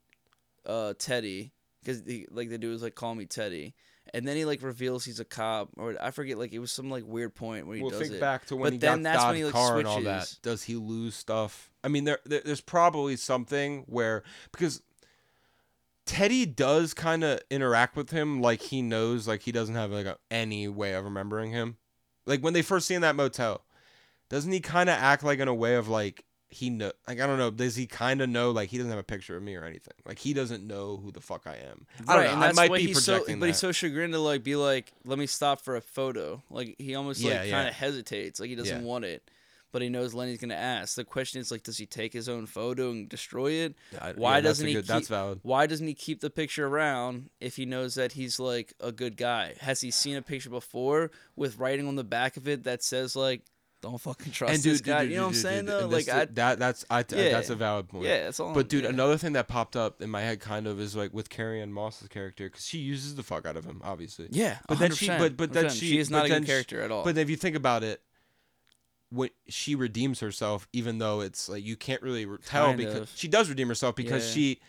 "Uh, Teddy," because like the dude was like, "Call me Teddy," and then he like reveals he's a cop, or I forget, like it was some like weird point where he Well, does think it. back to when But he then got that's when he, like, car and all that. switches. Does he lose stuff? I mean, there, there there's probably something where because Teddy does kind of interact with him like he knows, like he doesn't have like a, any way of remembering him. Like when they first see in that motel, doesn't he kind of act like in a way of like he know? Like I don't know. Does he kind of know? Like he doesn't have a picture of me or anything. Like he doesn't know who the fuck I am. I don't Right, know. and I that's might why be he's so, projecting but he's that. so chagrined to like be like, "Let me stop for a photo." Like he almost Yeah, like yeah. kind of hesitates, like he doesn't Yeah. want it. But he knows Lenny's gonna ask. The question is like, does he take his own photo and destroy it? Why yeah, doesn't he good- That's keep- valid. Why doesn't he keep the picture around if he knows that he's like a good guy? Has he seen a picture before with writing on the back of it that says like, "Don't fucking trust and this guy"? you know what I'm saying though? Like, I, that that's I, Yeah. that's a valid point. yeah, that's all. But dude, yeah. another thing that popped up in my head kind of is like with Carrie Ann Moss's character because she uses the fuck out of him, obviously. yeah, but then she, but but then 100%. she- she is not a good character at all. But if you think about it, when she redeems herself, even though it's like you can't really re- tell Kind because of. she does redeem herself because Yeah. she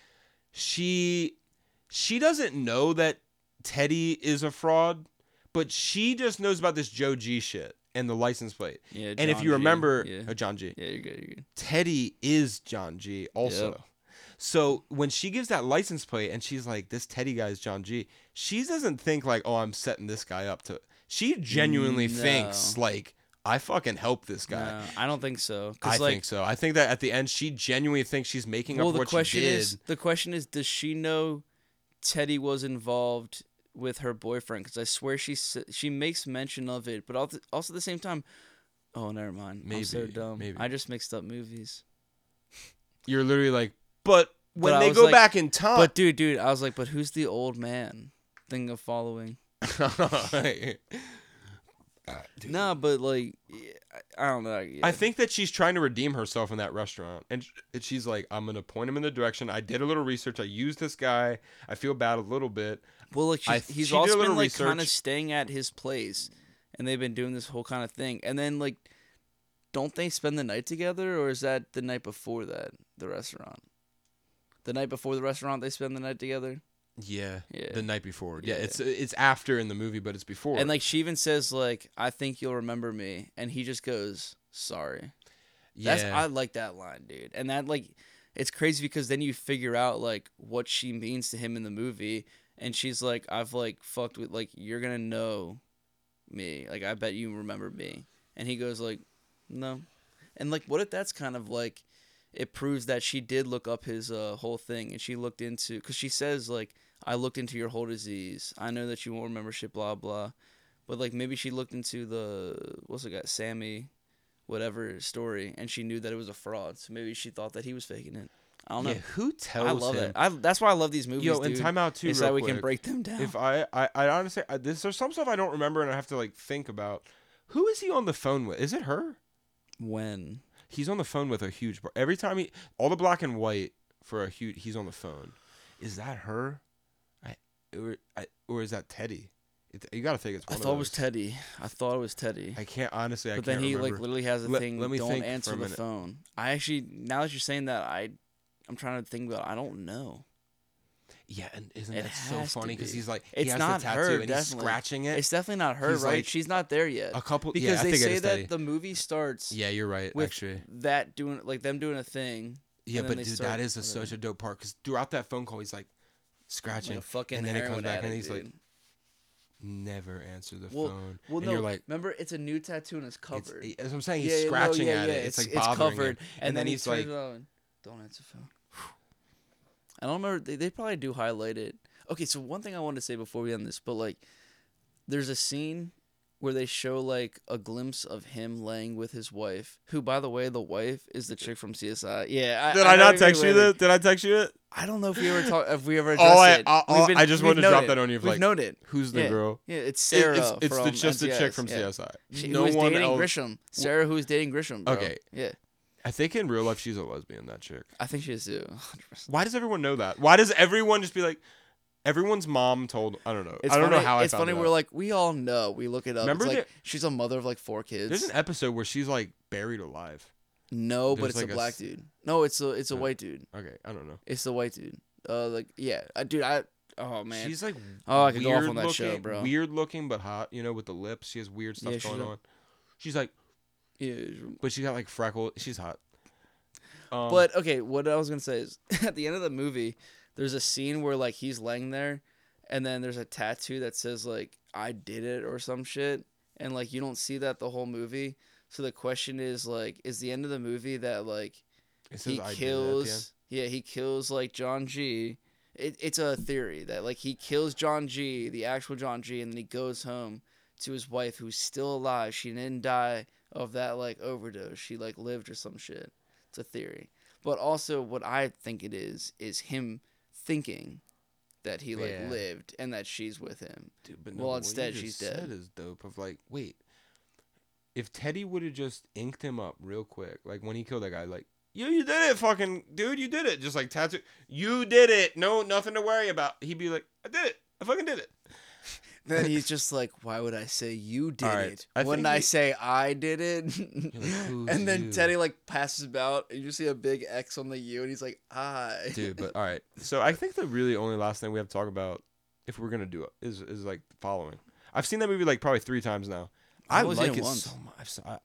she she doesn't know that Teddy is a fraud, but she just knows about this Joe G shit and the license plate. yeah, and if you G, remember, yeah, uh, John G. yeah, you're good, you're good. Teddy is John G also. Yep. So when she gives that license plate and she's like, "This Teddy guy is John G," she doesn't think like, "Oh, I'm setting this guy up to." She genuinely thinks like, "I fucking help this guy." No, I don't think so. I like, think so. I think that at the end, she genuinely thinks she's making well, up the what question she did. is, the question is, does she know Teddy was involved with her boyfriend? Because I swear she she makes mention of it, but also, at the same time, oh, never mind. I'm so Maybe, dumb. maybe. I just mixed up movies. You're literally like, but when But they go like- back in time, But dude, dude, I was like, but who's the old man? Thing of following. Nah, but like, I, I don't know. yeah. I think that she's trying to redeem herself in that restaurant, and she's like, "I'm gonna point him in the direction. I did a little research. I used this guy. I feel bad a little bit. Well, like I she's, th- he's she also been little like kind of staying at his place, and they've been doing this whole kind of thing. And then like, don't they spend the night together, or is that the night before that the restaurant? The night before the restaurant, they spend the night together. Yeah, Yeah. the night before. Yeah, Yeah. it's it's after in the movie, but it's before. And like she even says like, "I think you'll remember me," and he just goes, "Sorry." yeah, That's I like that line, dude. And that like, it's crazy because then you figure out like what she means to him in the movie, and she's like, "I've like fucked with like you're gonna know me. Like I bet you remember me." And he goes like, "No," and like, what if that's kind of like, it proves that she did look up his uh, whole thing, and she looked into because she says like, "I looked into your whole disease. I know that you won't remember shit." Blah blah. But like maybe she looked into the what's it got Sammy whatever story, and she knew that it was a fraud. So maybe she thought that he was faking it. I don't know. yeah, who tells I love him? it. I, that's why I love these movies, Yo, dude. and time out too. is that we can break them down. If I, I, I honestly, I, this, there's some stuff I don't remember, and I have to like think about. Who is he on the phone with? Is it her? when He's on the phone with a huge. bar- Every time he, all the black and white for a huge. He's on the phone. Is that her? Or, I, or is that Teddy? It, you gotta think it's. I thought of it was. Teddy. I thought it was Teddy. I can't honestly. I but then he remember. like literally has a Let- thing. let me don't answer the phone. I actually now that you're saying that, I I'm trying to think about. I don't know. Yeah, and isn't It that so funny? Because be. he's like, he It's has not the tattoo her, and he's definitely. scratching it. It's definitely not her, He's right? like- She's not there yet. a couple. because yeah, they say that Teddy. the movie starts Yeah, you're right. actually, that doing like them doing a thing. yeah, but dude, start- that is a, such a dope part. Because throughout that phone call, he's like scratching, Like a fucking and then he comes back and addict, he's like, never answer the Well- phone. Well, and no. you're like, remember, it's a new tattoo and it's it's, covered. that's what I'm saying. He's Yeah, yeah, no, scratching yeah, at yeah, it. It's, like it's covered, him. and, then, he he's like, like, on, "Don't answer the phone." I don't remember. They, they probably do highlight it. Okay, so one thing I wanted to say before we end this, but like, there's a scene where they show like a glimpse of him laying with his wife, who, by the way, the wife is the chick from CSI. Yeah. Did I, know not text you that? Did I text you it? I don't know if we ever talk. If we ever addressed I- it. I- I- been- I just wanted to drop that on you, We've like, noted. Who's the Yeah. girl? Yeah, it's It- Sarah. it's it's the, just the chick from yeah. CSI. She, no one dating else. Grissom. Sarah, who's dating Grissom. Bro. Okay. Yeah, I think in real life she's a lesbian. That chick. I think she is too. 100%. Why does everyone know that? Why does everyone just be like, everyone's mom told? I don't know. It's I don't funny, know how I It's funny. it We're like, we all know. We look it up. Remember it's like the- she's a mother of like four kids. There's an episode where she's like buried alive. no, but it's like a a black s- dude. No, it's a it's a Uh, white dude. Okay, I don't know. It's the white dude. Uh, like yeah, uh, dude. I oh man. She's like Oh, I could go off weird on that show, looking- bro. Weird looking but hot. You know, with the lips. She has weird stuff Yeah, she's going a- on. She's like, yeah. but she's got like freckle. She's hot. Um, But okay, what I was gonna say is at the end of the movie, there's a scene where like he's laying there, and then there's a tattoo that says like "I did it" or some shit, and like you don't see that the whole movie. So the question is like, is the end of the movie that like he I it at the end. kills? Yeah, he kills like John G. It, it's a theory that like he kills John G, the actual John G, and then he goes home to his wife who's still alive. She didn't die of that like overdose. She like lived or some shit. It's a theory. But also what I think it is is him thinking that he like Yeah. lived and that she's with him. Dude, but Well, what you instead, just she's dead. Said is dope. Of like, wait, if Teddy would have just inked him up real quick, like when he killed that guy, like, yo, you did it, fucking dude, you did it, just like tattoo, you did it, no, nothing to worry about. He'd be like, I did it, I fucking did it. Then he's just like, "Why would I say you did Alright, it? I Wouldn't I he- say I did it?" like, and then you?" Teddy like passes about, and you see a big X on the U, and he's like, "I." dude. But all right, so I think the really only last thing we have to talk about, if we're gonna do it, is is like the following. I've seen that movie like probably three times now. I seen like it so much. I've so- I,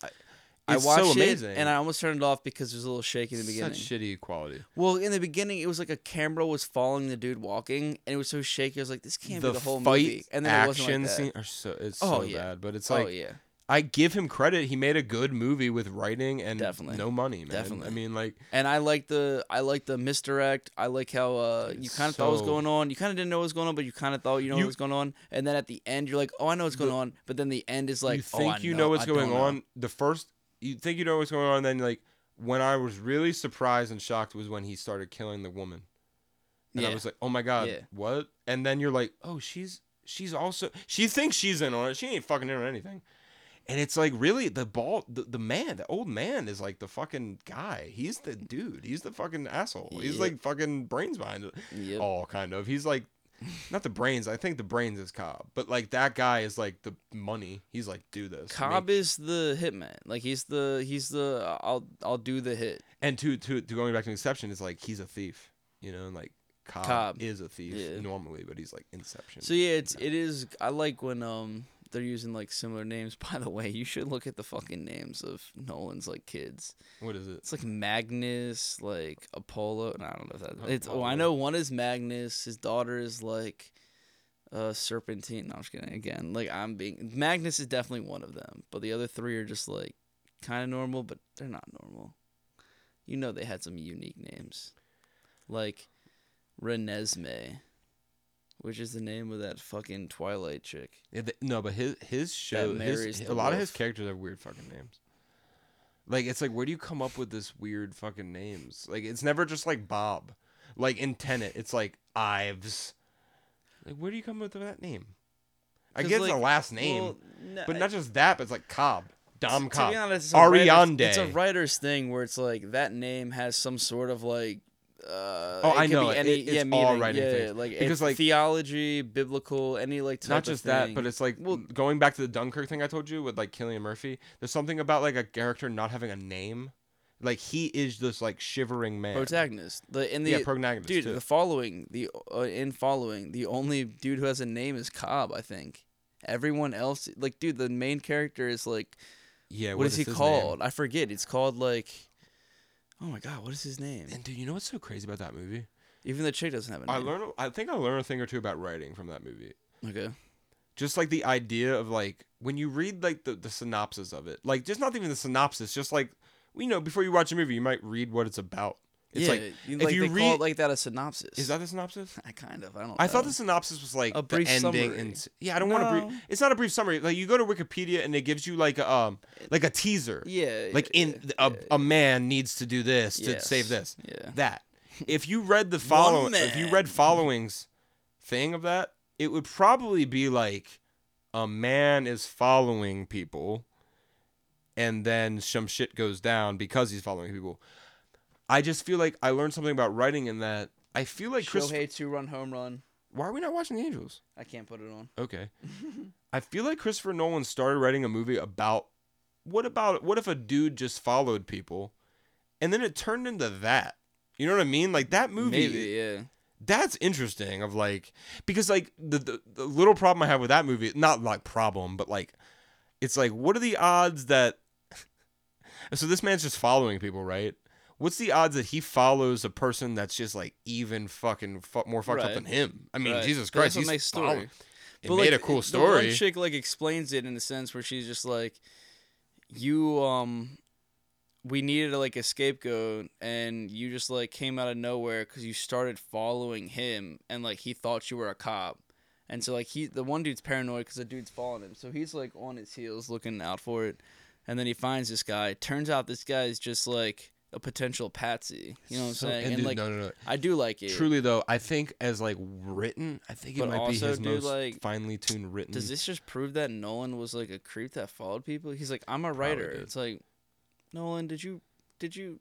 I, I watched so it, amazing and I almost turned it off because it was a little shaky in the beginning. Such shitty quality. Well, in the beginning, it was like a camera was following the dude walking, and it was so shaky. I was like, "This can't be the whole fight movie." And then it wasn't action like that. scene are so it's Oh, so yeah. bad, but it's like, oh yeah, I give him credit. He made a good movie with writing and Definitely. no money, man. Definitely. I mean, like and I like the I like the misdirect. I like how uh, you kind of thought what was going on. You kind of didn't know what was going on, but you kind of thought you know You- what was going on. And then at the end, you're like, "Oh, I know what's going The- on." But then the end is like, you "Oh, think I you know what's I going on. The first you think you know what's going on, and then like when I was really surprised and shocked was when he started killing the woman. And I was like, "Oh my god, Yeah. what?" And then you're like, "Oh, she's she's also she thinks she's in on it. She ain't fucking in on anything." And it's like really the ball the, the man, the old man is like the fucking guy. He's the dude. He's the fucking asshole. He's Yep. like fucking brains behind it. Yep. All kind of. He's like not the brains. I think the brains is Cobb, but like that guy is like the money. He's like, do this. Cobb make- is the hitman. Like he's the he's the I'll I'll do the hit. and to to to going back to Inception is like he's a thief. You know, and like Cobb, Cobb. is a thief Yeah. normally, but he's like Inception. So yeah, it's it is. I like when um they're using like similar names. By the way, you should look at the fucking names of Nolan's like kids. what is it? It's like Magnus, like Apollo. No, I don't know if that. It's. Oh, I know one is Magnus. His daughter is like, uh, Serpentine. No, I'm just kidding. Again, like I'm being Magnus is definitely one of them, but the other three are just like kind of normal, but they're not normal. You know, they had some unique names, like Renesmee, which is the name of that fucking Twilight chick. Yeah, th- no, but his his show, his, a lot of his characters have weird fucking names. Like it's like where do you come up with this weird fucking names? Like it's never just like Bob. Like in Tenet, it's like Ives. Like where do you come up with that name? I get it's a last name, Well, no, but not just that. But it's like Cobb, Dom to Cobb. be honest, it's Ariadne. It's a writer's thing where it's like that name has some sort of like. Uh, Oh, I know, Be it- any, it's yeah, all meaning, writing yeah, things. like Because, it's like- theology, biblical, any like type not just that, but it's like Well- going back to the Dunkirk thing I told you with like Cillian Murphy. There's something about like a character not having a name. Like he is this like shivering man. protagonist. The in the yeah, protagonist dude, too. the following, the uh, in following, the only dude who has a name is Cobb. I think everyone else, like, dude, the main character is like, yeah, what is, he his name? called? I forget. It's called like, oh my god, what is his name? And dude, you know what's so crazy about that movie? Even the chick doesn't have a I name. I learned. I think I learned a thing or two about writing from that movie. Okay. Just like the idea of like when you read like the, the synopsis of it, like just not even the synopsis, just like you know before you watch a movie, you might read what it's about. It's yeah, like you- if like you call read- it like that a synopsis. is that the synopsis? I kind of. I don't. I thought the synopsis was like A brief ending and yeah, I don't want to brief. It's not a brief summary. Like you go to Wikipedia and it gives you like a, um like a teaser. Yeah. Like in yeah, a, a man needs to do this to save this. Yeah. That if you read the following, if you read followings thing of that, it would probably be like a man is following people, and then some shit goes down because he's following people. I just feel like I learned something about writing in that. I feel like Chris. Shohei two run home run. Why are we not watching the Angels? I can't put it on. Okay. I feel like Christopher Nolan started writing a movie about what about what if a dude just followed people and then it turned into that. You know what I mean? Like that movie Maybe. Yeah. that's interesting of like because like the, the the little problem I have with that movie, not like problem, but like it's like what are the odds that so this man's just following people, right? What's the odds that he follows a person that's just like even fucking fu- more fucked up than him? I mean, Right. Jesus Christ, that's he's a nice story. following- It But, made like, a cool The story. one chick like explains it in a sense where she's just like, you um, we needed like a scapegoat, and you just like came out of nowhere because you started following him, and like he thought you were a cop. And so like he, the one dude's paranoid because the dude's following him, so he's like on his heels looking out for it. and then he finds this guy. Turns out this guy is just like a potential patsy. You know what I'm So- saying? and dude, like, no, no, no. I do like it. Truly though, I think as like written, I think it But might be his dude, most like, finely tuned written. Does this just prove that Nolan was like a creep that followed people? He's like, I'm a writer. It's like, Nolan, did you, did you,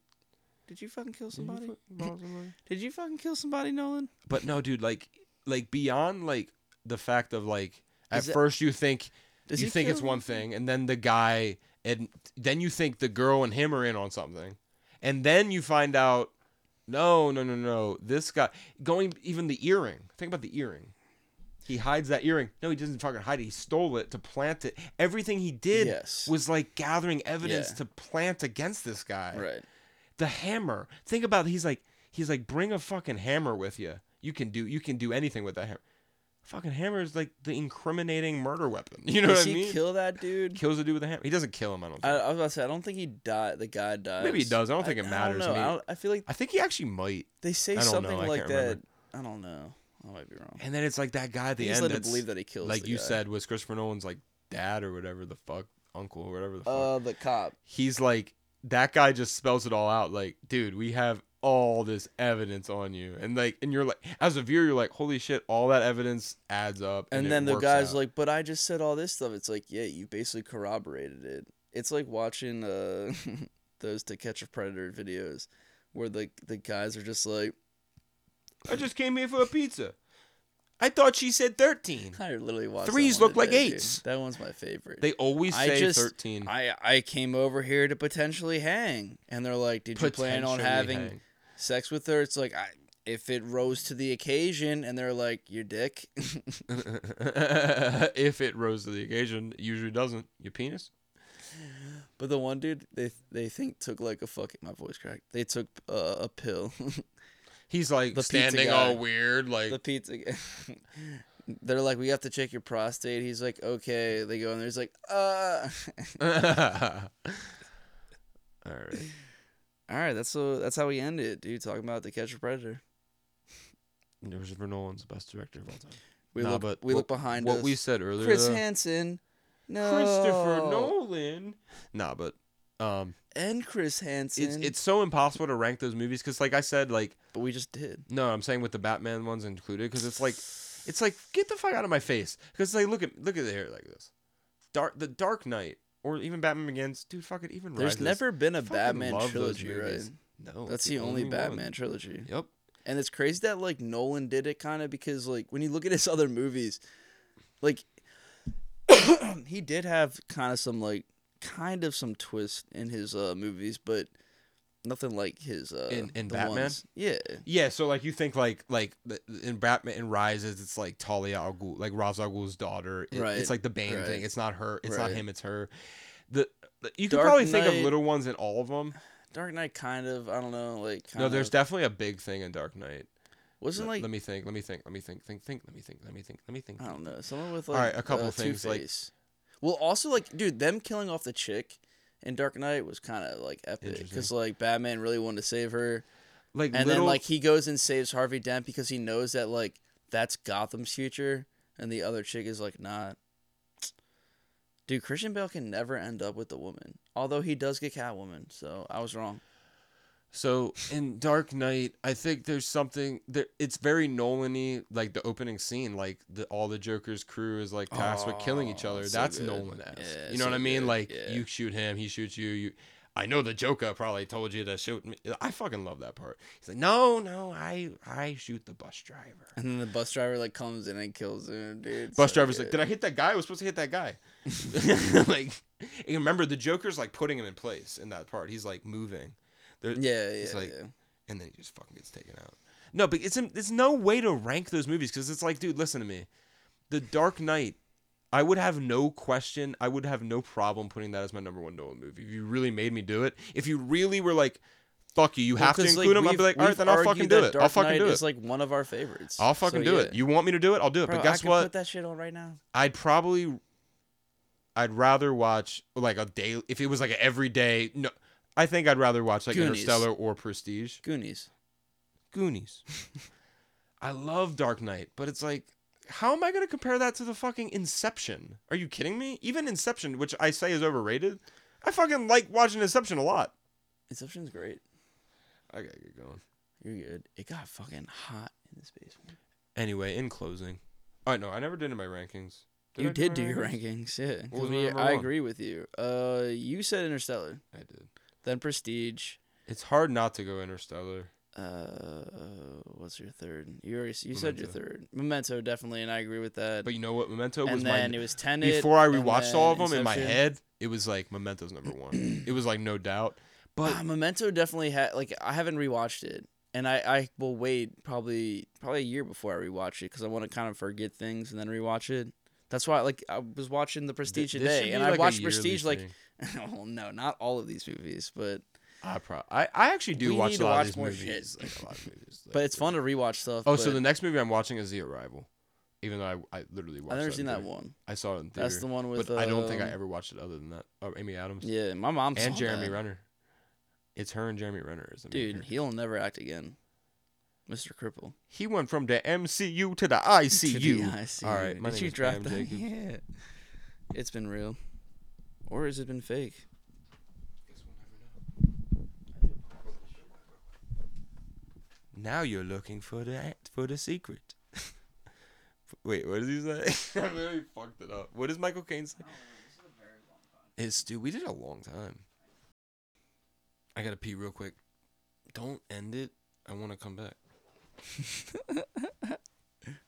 did you fucking kill Did you somebody? fucking somebody? Did you fucking kill somebody, Nolan? But no, dude, like like beyond like the fact of like at Is first you think you think it's one thing and then the guy and then you think the girl and him are in on something. And then you find out no, no, no, no. This guy going even the earring. Think about the earring. He hides that earring. No, he doesn't fucking hide it. He stole it to plant it. Everything he did Yes. was like gathering evidence Yeah. to plant against this guy Right. the hammer. Think about it. he's like he's like bring a fucking hammer with you. You can do you can do anything with that hammer. Fucking hammer is like the incriminating murder weapon. You know Does what I mean? he kill that dude? Kills the dude with a hammer. He doesn't kill him. I don't. I, Think. I was about to say, I don't think he died. The guy died. Maybe he does. I don't think it matters. I, I don't know. I, I feel like I think he actually might. they say I something I like that. remember. I don't know. I might be wrong. And then it's like that guy at the He's end. led to believe that he kills. like you guy. said was Christopher Nolan's like dad or whatever the fuck uncle or whatever the fuck. Uh, the cop. He's like that guy just spells it all out. Like, dude, we have all this evidence on you, and like, and you're like, as a viewer, you're like, holy shit, all that evidence adds up. And, it then the guy's out. like, "But I just said all this stuff." It's like, yeah, you basically corroborated it. It's like watching uh those To Catch a Predator videos, where the the guys are just like, I just came here for a pizza. I thought she said 13. I literally watched. Threes look like today, dude. eights. That one's my favorite. They always I say just- 13. I I came over here to potentially hang, and they're like, "Did you plan on having Potentially sex with her?" It's like, I, if it rose to the occasion, and they're like, "Your dick." if it rose to the occasion, it usually doesn't. Your penis? But the one dude they they think took like a fucking my voice cracked. They took uh, a pill. He's like The standing all weird, like the pizza. guy. They're like, we have to check your prostate. He's like, okay. They go and there's like, uh. all right. All right, that's so that's how we end it, dude. Talking about the Catch a Predator. Christopher Nolan's the best director of all time. We Nah, look, but we what- look behind what us. we said earlier. Chris though- Hansen. No. Christopher Nolan. Nah, but um, and Chris Hansen. it's it's so impossible to rank those movies because, like I said, like but we just did. no, I'm saying with the Batman ones included because it's like it's like get the fuck out of my face because like look at look at the hair like this, Dark the Dark Knight or even Batman Begins, dude. Fuck it, even There's Rises. never been a Fucking Batman love those trilogy, right? movies. No, That's the only one. Batman trilogy. Yep. And it's crazy that like Nolan did it kind of because like when you look at his other movies, like he did have kind of some like kind of some twist in his uh movies, but nothing like his uh In- in Batman? ones- Yeah. Yeah, so like you think like like in Batman and Rises, it's like Talia al Ghul, like Ra's al Ghul's daughter. It- Right, It's like the Bane right. thing. It's not her. It's not him. It's her. The, you could Dark probably think of little ones in all of them. Dark Knight kind of I don't know like kind No, there's of, definitely a big thing in Dark Knight. wasn't Let, like let me think. Let me think. Let me think. Think. Think. Let me think. Let me think. Let me think. I don't know someone with All like right, a couple uh, things, like- Two-Face. well also like dude them killing off the chick in Dark Knight was kind of like epic because like Batman really wanted to save her. Like and little. then like he goes and saves Harvey Dent because he knows that like that's Gotham's future, and the other chick is like not. Dude, Christian Bale can never end up with the woman, although he does get Catwoman. So I was wrong. So in Dark Knight, I think there's something that it's very Nolan-y, like the opening scene, like the all the Joker's crew is like tasked with killing each Oh, other. so That's good. Nolan-esque. Yeah, you know what I mean? good. Like Yeah. you shoot him, he shoots you. You, I know the Joker probably told you to shoot me. I fucking love that part. He's like, no, no, I I shoot the bus driver. And then the bus driver like comes in and kills him, dude. Bus so driver's like, did I hit that guy? I was supposed to hit that guy. like, remember the Joker's like putting him in place in that part. He's like moving. There, Yeah, yeah, it's like- yeah. and then he just fucking gets taken out. No, but it's there's no way to rank those movies because it's like, dude, listen to me. The Dark Knight, I would have no question. I would have no problem putting that as my number one Nolan movie. If you really made me do it, if you really were like, fuck you, you Well, have to include him, I'd be like, all right, we've then I'll fucking do it. Dark I'll fucking Knight do it. Is like one of our favorites. I'll fucking So, do yeah. it. You want me to do it? I'll do it. Bro, but guess I what? Put that shit on right now. I'd probably I'd rather watch like a day if it was like an everyday no I think I'd rather watch like Goonies. Interstellar or Prestige. Goonies. Goonies. I love Dark Knight, but it's like how am I going to compare that to the fucking Inception? Are you kidding me? Even Inception, which I say is overrated, I fucking like watching Inception a lot. Inception's great. I gotta get going. You're good. It got fucking hot in this basement. Anyway, in closing, oh no, I never did in my rankings. you I did do your rankings? rankings, yeah. 'cause What was my we- I one? agree with you. Uh, you said Interstellar, I did. Then Prestige. It's hard not to go Interstellar. Uh, what's your third? You already you said your third. Memento definitely, and I agree with that. But you know what? Memento was and my then it was Tenet. before I rewatched all of them in my head. It was like Memento's number one. it was like no doubt. But Ah, Memento definitely had like I haven't rewatched it, and I I will wait probably probably a year before I rewatch it because I want to kind of forget things and then rewatch it. That's why like I was watching the Prestige th- today, and I watched Prestige like thing. well no not all of these movies, but I pro I, I actually do We watch a to lot watch of these movies. Like a lot of movies. but it's fun to rewatch stuff. Oh, so the next movie I'm watching is The Arrival. Even though I, I literally watched I've never that seen that one. I saw it in theater. That's the one with. but I don't think I um, ever watched it other than that. Oh, Amy Adams Yeah, my mom and Jeremy that. Renner. It's her and Jeremy Renner the main Dude, he'll never act again. Mr. Cripple. He went from the MCU to the To ICU. the ICU. All right, my Did you drop that? Yeah. It's been real. Or has it been fake? Now you're looking for the for the secret. Wait, what does he say? I literally fucked it up. What does Michael Caine say? It's dude, we did a long time. I gotta pee real quick. Don't end it. I want to come back.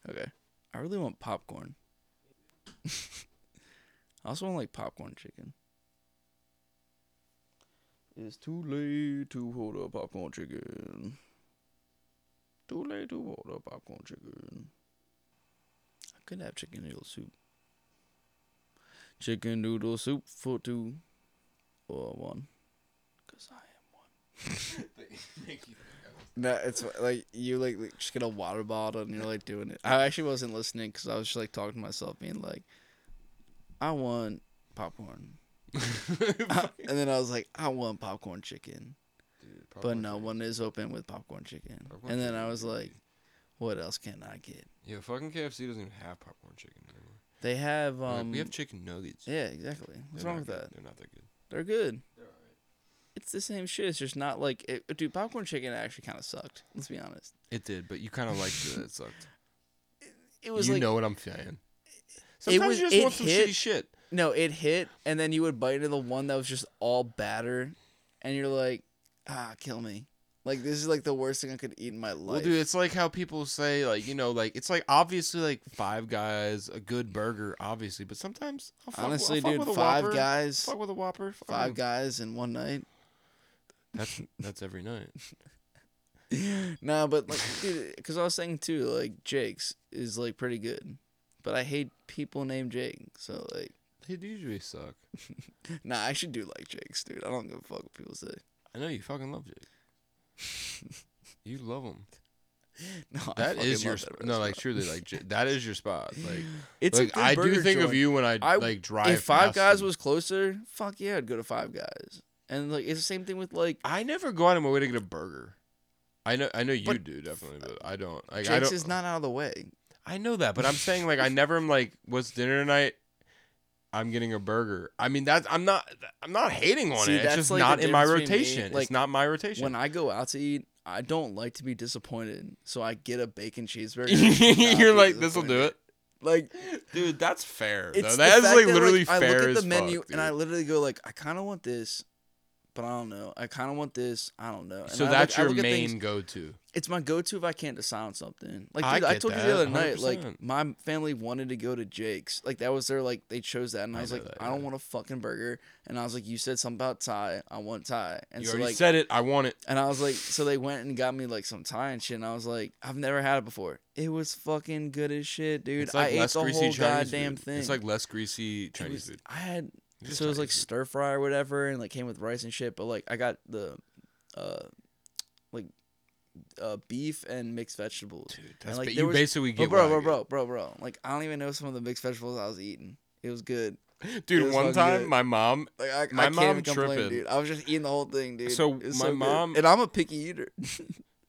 Okay. I really want popcorn. I also want like popcorn chicken. It's too late to hold up popcorn chicken. Too late to hold up popcorn chicken. I could have chicken noodle soup. Chicken noodle soup for two or one. Cause I am one. No, it's like you like, like, just get a water bottle and you're like doing it. I actually wasn't listening because I was just like talking to myself, being like, I want popcorn, and then I was like, I want popcorn chicken, but no one is open with popcorn chicken. Popcorn and then chicken I was like, what else can I get? Yeah, fucking KFC doesn't even have popcorn chicken anymore. They have Like, um. we have chicken nuggets. yeah, exactly. What's They're wrong with good. that? They're not that good. They're good. They're. It's the same shit. It's just not like it, dude. Popcorn chicken actually kind of sucked. Let's be honest. It did, but you kind of liked it. It sucked. It was you like know what I'm saying. Sometimes was- you just it want some hit- shitty shit. No, it hit, and then you would bite into the one that was just all batter, and you're like, ah, kill me. Like this is like the worst thing I could eat in my life. Well, dude, it's like how people say, like you know, like it's like obviously like Five Guys, a good burger, obviously, but sometimes I'll fuck, Honestly, dude, five Whopper. guys, Fuck with a Whopper. Fuck five guys in one night. That's that's every night. nah, but like, dude, because I was saying too, like Jake's is like pretty good, but I hate people named Jake. So like, They usually suck. nah, I should do like Jake's, dude. I don't give a fuck what people say. I know you fucking love Jake. you love him. No, I That is your that no, like truly, like J- that is your spot. Like, it's like I do think of you when I, I- like drive. if Five Guys was closer, fuck yeah, I'd go to Five Guys. And like it's the same thing with like I never go out of my way to get a burger. I know, I know you do definitely, but I don't. Like, I Jake's don't. is not out of the way. I know that, but I'm saying like I never am like, what's dinner tonight? I'm getting a burger. I mean that's I'm not I'm not hating on See, it. It's just like not in my me, rotation. like, it's not my rotation. When I go out to eat, I don't like to be disappointed, so I get a bacon cheeseburger. You're like, this will do it, Like dude. That's fair. it's though. That is like that, literally I fair look at the menu fuck, and I literally go like, I kind of want this, but I don't know. I kind of want this. I don't know. And So I that's look, your main go-to. it's my go-to if I can't decide on something. Like I dude, I, get told you the other night, like my family wanted to go to Jake's. Like that was their like they chose that, and I, I was like, that, I don't want a fucking burger. And I was like, you said something about Thai. I want Thai. And You so already like, said it. I want it. and I was like, so they went and got me like some Thai and shit. And I was like, I've never had it before. It was fucking good as shit, dude. Like I ate the whole Chinese goddamn food. thing. It's like less greasy Chinese was- food. I had So it was like stir fry or whatever, and like came with rice and shit. But like I got the, uh, like, uh, beef and mixed vegetables. Dude, that's like, ba- you was- basically get bro, bro, bro, bro, bro. Like I don't even know some of the mixed vegetables I was eating. It was good. Dude, was one time good. my mom Like I, My I mom complain, tripping. dude. I was just eating the whole thing, dude. So, my good. mom- and I'm a picky eater.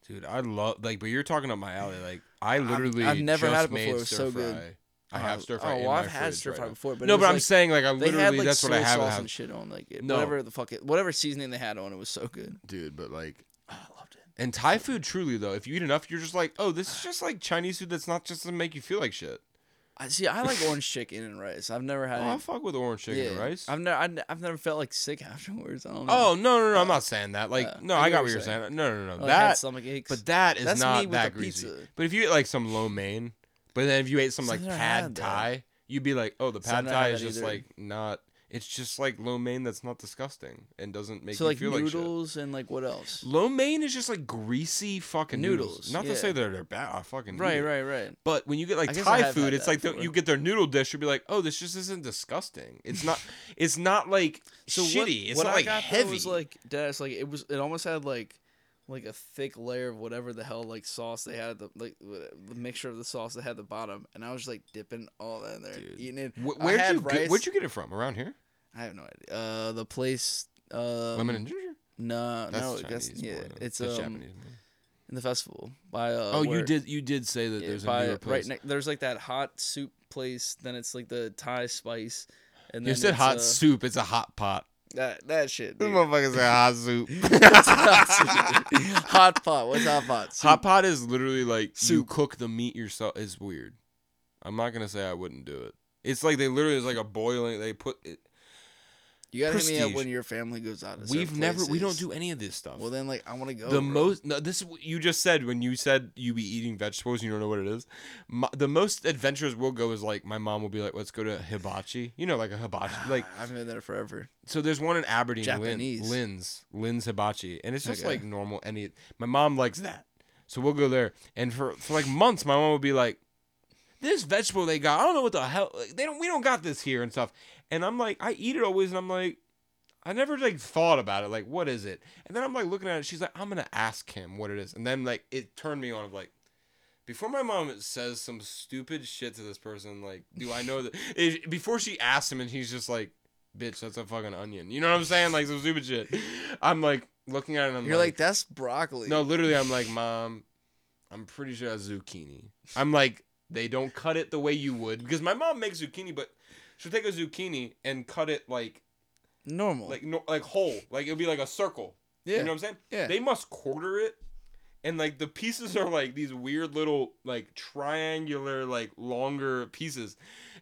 Dude, I love like, but you're talking up my alley. Like, I I've- literally I've never just had it before. It was so stir good. I have stir fry. Oh, in well, my I've had stir fry now. before, but no, but I'm like, saying like I they literally had like that's what I have. sauce and shit on like it. No. whatever the fuck it, whatever seasoning they had on it was so good. dude. But like, Oh, I loved it. and Thai food, truly though, if you eat enough, you're just like, oh, this is just like Chinese food. That's not just to make you feel like shit. I see. I like orange chicken and rice. I've never had. Oh, any, I fuck with orange chicken and rice. I've never. I've, I've never felt like sick afterwards. I don't know. Oh no no no! I'm Uh, not saying that. Like uh, no, I I got what you're saying. saying. No no no. Like, had that stomach aches. but that is That's me not with that greasy. pizza. But if you eat like some lo mein, but then if you ate some like pad had thai, you'd be like, oh, the pad never thai is just either. like not. It's just like lo mein that's not disgusting and doesn't make so you like feel like shit. noodles and like what else? Lo mein is just like greasy fucking noodles. Noodles, Not yeah. to say that they're bad. I fucking eat Right, it. right, right. But when you get I like guess I Thai have food, it's that like the, before. you get their noodle dish. You'll be like, oh, this just isn't disgusting. It's not. it's not like So shitty. what, it's what not I like got though heavy. was like that's like it was. It almost had like like a thick layer of whatever the hell like sauce they had at the like the mixture of the sauce they had at the bottom, and I was just like dipping all that in there, Dude. eating it. Wh- where'd you get, where'd you get it from? Around here? I have no idea. Uh, the place. Um, Lemon and ginger. No, That's no, I Chinese. guess yeah. It's that's um Japanese. more. in the festival by uh. oh, you did. You did say that yeah, there's by a newer right place. next. There's like that hot soup place. Then it's like the Thai spice. And you said hot uh, soup. It's a hot pot. That that shit. This Dude. motherfucker said hot soup. hot pot. What's hot pot? Soup. hot pot is literally like you cook the meat yourself. It's weird. I'm not gonna say I wouldn't do it. It's like they literally is like a boiling. They put it. You gotta hit me up when your family goes out. To We've never. We don't do any of this stuff. Well, then like I want to go. the bro. most no, this is you just said when you said you be eating vegetables you don't know what it is my, the most adventurous we'll go is like my mom will be like let's go to hibachi you know like a hibachi like I haven't been there forever. so there's one in aberdeen Japanese. Lin, lynn's lynn's hibachi and it's just Okay. like normal any my mom likes that so we'll go there and for for like months my mom will be like this vegetable they got i don't know what the hell like, they don't we don't got this here and stuff and i'm like i eat it always and i'm like I never like thought about it, like what is it? And then I'm like looking at it. She's like, I'm gonna ask him what it is, and then like it turned me on of like, before my mom says some stupid shit to this person, like, do I know that? If, before she asks him, and he's just like, bitch, that's a fucking onion. You know what I'm saying? Like some stupid shit. I'm like looking at it. and I'm You're like, like, that's broccoli. no, literally, I'm like, mom, I'm pretty sure that's zucchini. I'm like, they don't cut it the way you would because my mom makes zucchini, but she'll take a zucchini and cut it like normal. like no, like whole, like it'll be like a circle. yeah, You know what I'm saying? yeah. They must quarter it, and like the pieces are like these weird little like triangular like longer pieces.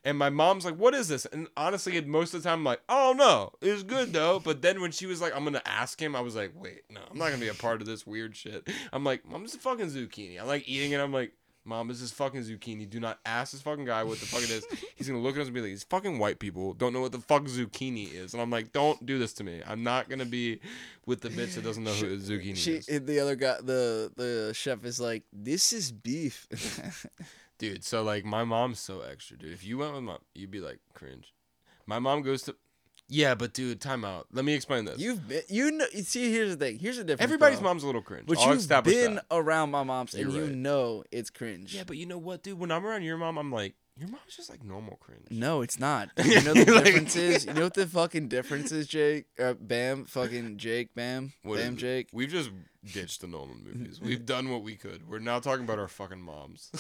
And my mom's like, "What is this?" And honestly, most of the time, I'm like, "Oh no, it's good though." But then when she was like, "I'm gonna ask him," I was like, "Wait, no, I'm not gonna be a part of this weird shit." I'm like, "Mom, this is fucking zucchini." I'm like eating it. I'm like, "Mom, this is fucking zucchini. Do not ask this fucking guy what the fuck it is." He's gonna look at us and be like, "These fucking white people don't know what the fuck zucchini is." And I'm like, "Don't do this to me. I'm not gonna be with the bitch that doesn't know who zucchini she, is." the other guy, the the chef is like, this is beef. Dude, so like my mom's so extra, dude. If you went with mom, you'd be like cringe. My mom goes to Yeah, but dude, time out. Let me explain this. you've been, you know, see, here's the thing. Here's the difference. Everybody's bro. mom's a little cringe. But I'll you've been that. around my mom's and You're you right. know it's cringe. Yeah, but you know what, dude? When I'm around your mom, I'm like, your mom's just like normal cringe. No, it's not. You know the Like- difference is. You know what the fucking difference is, Jake? Uh, Bam, fucking Jake, Bam, What Bam. Jake. We've just ditched the Nolan movies. We've done what we could. We're now talking about our fucking moms.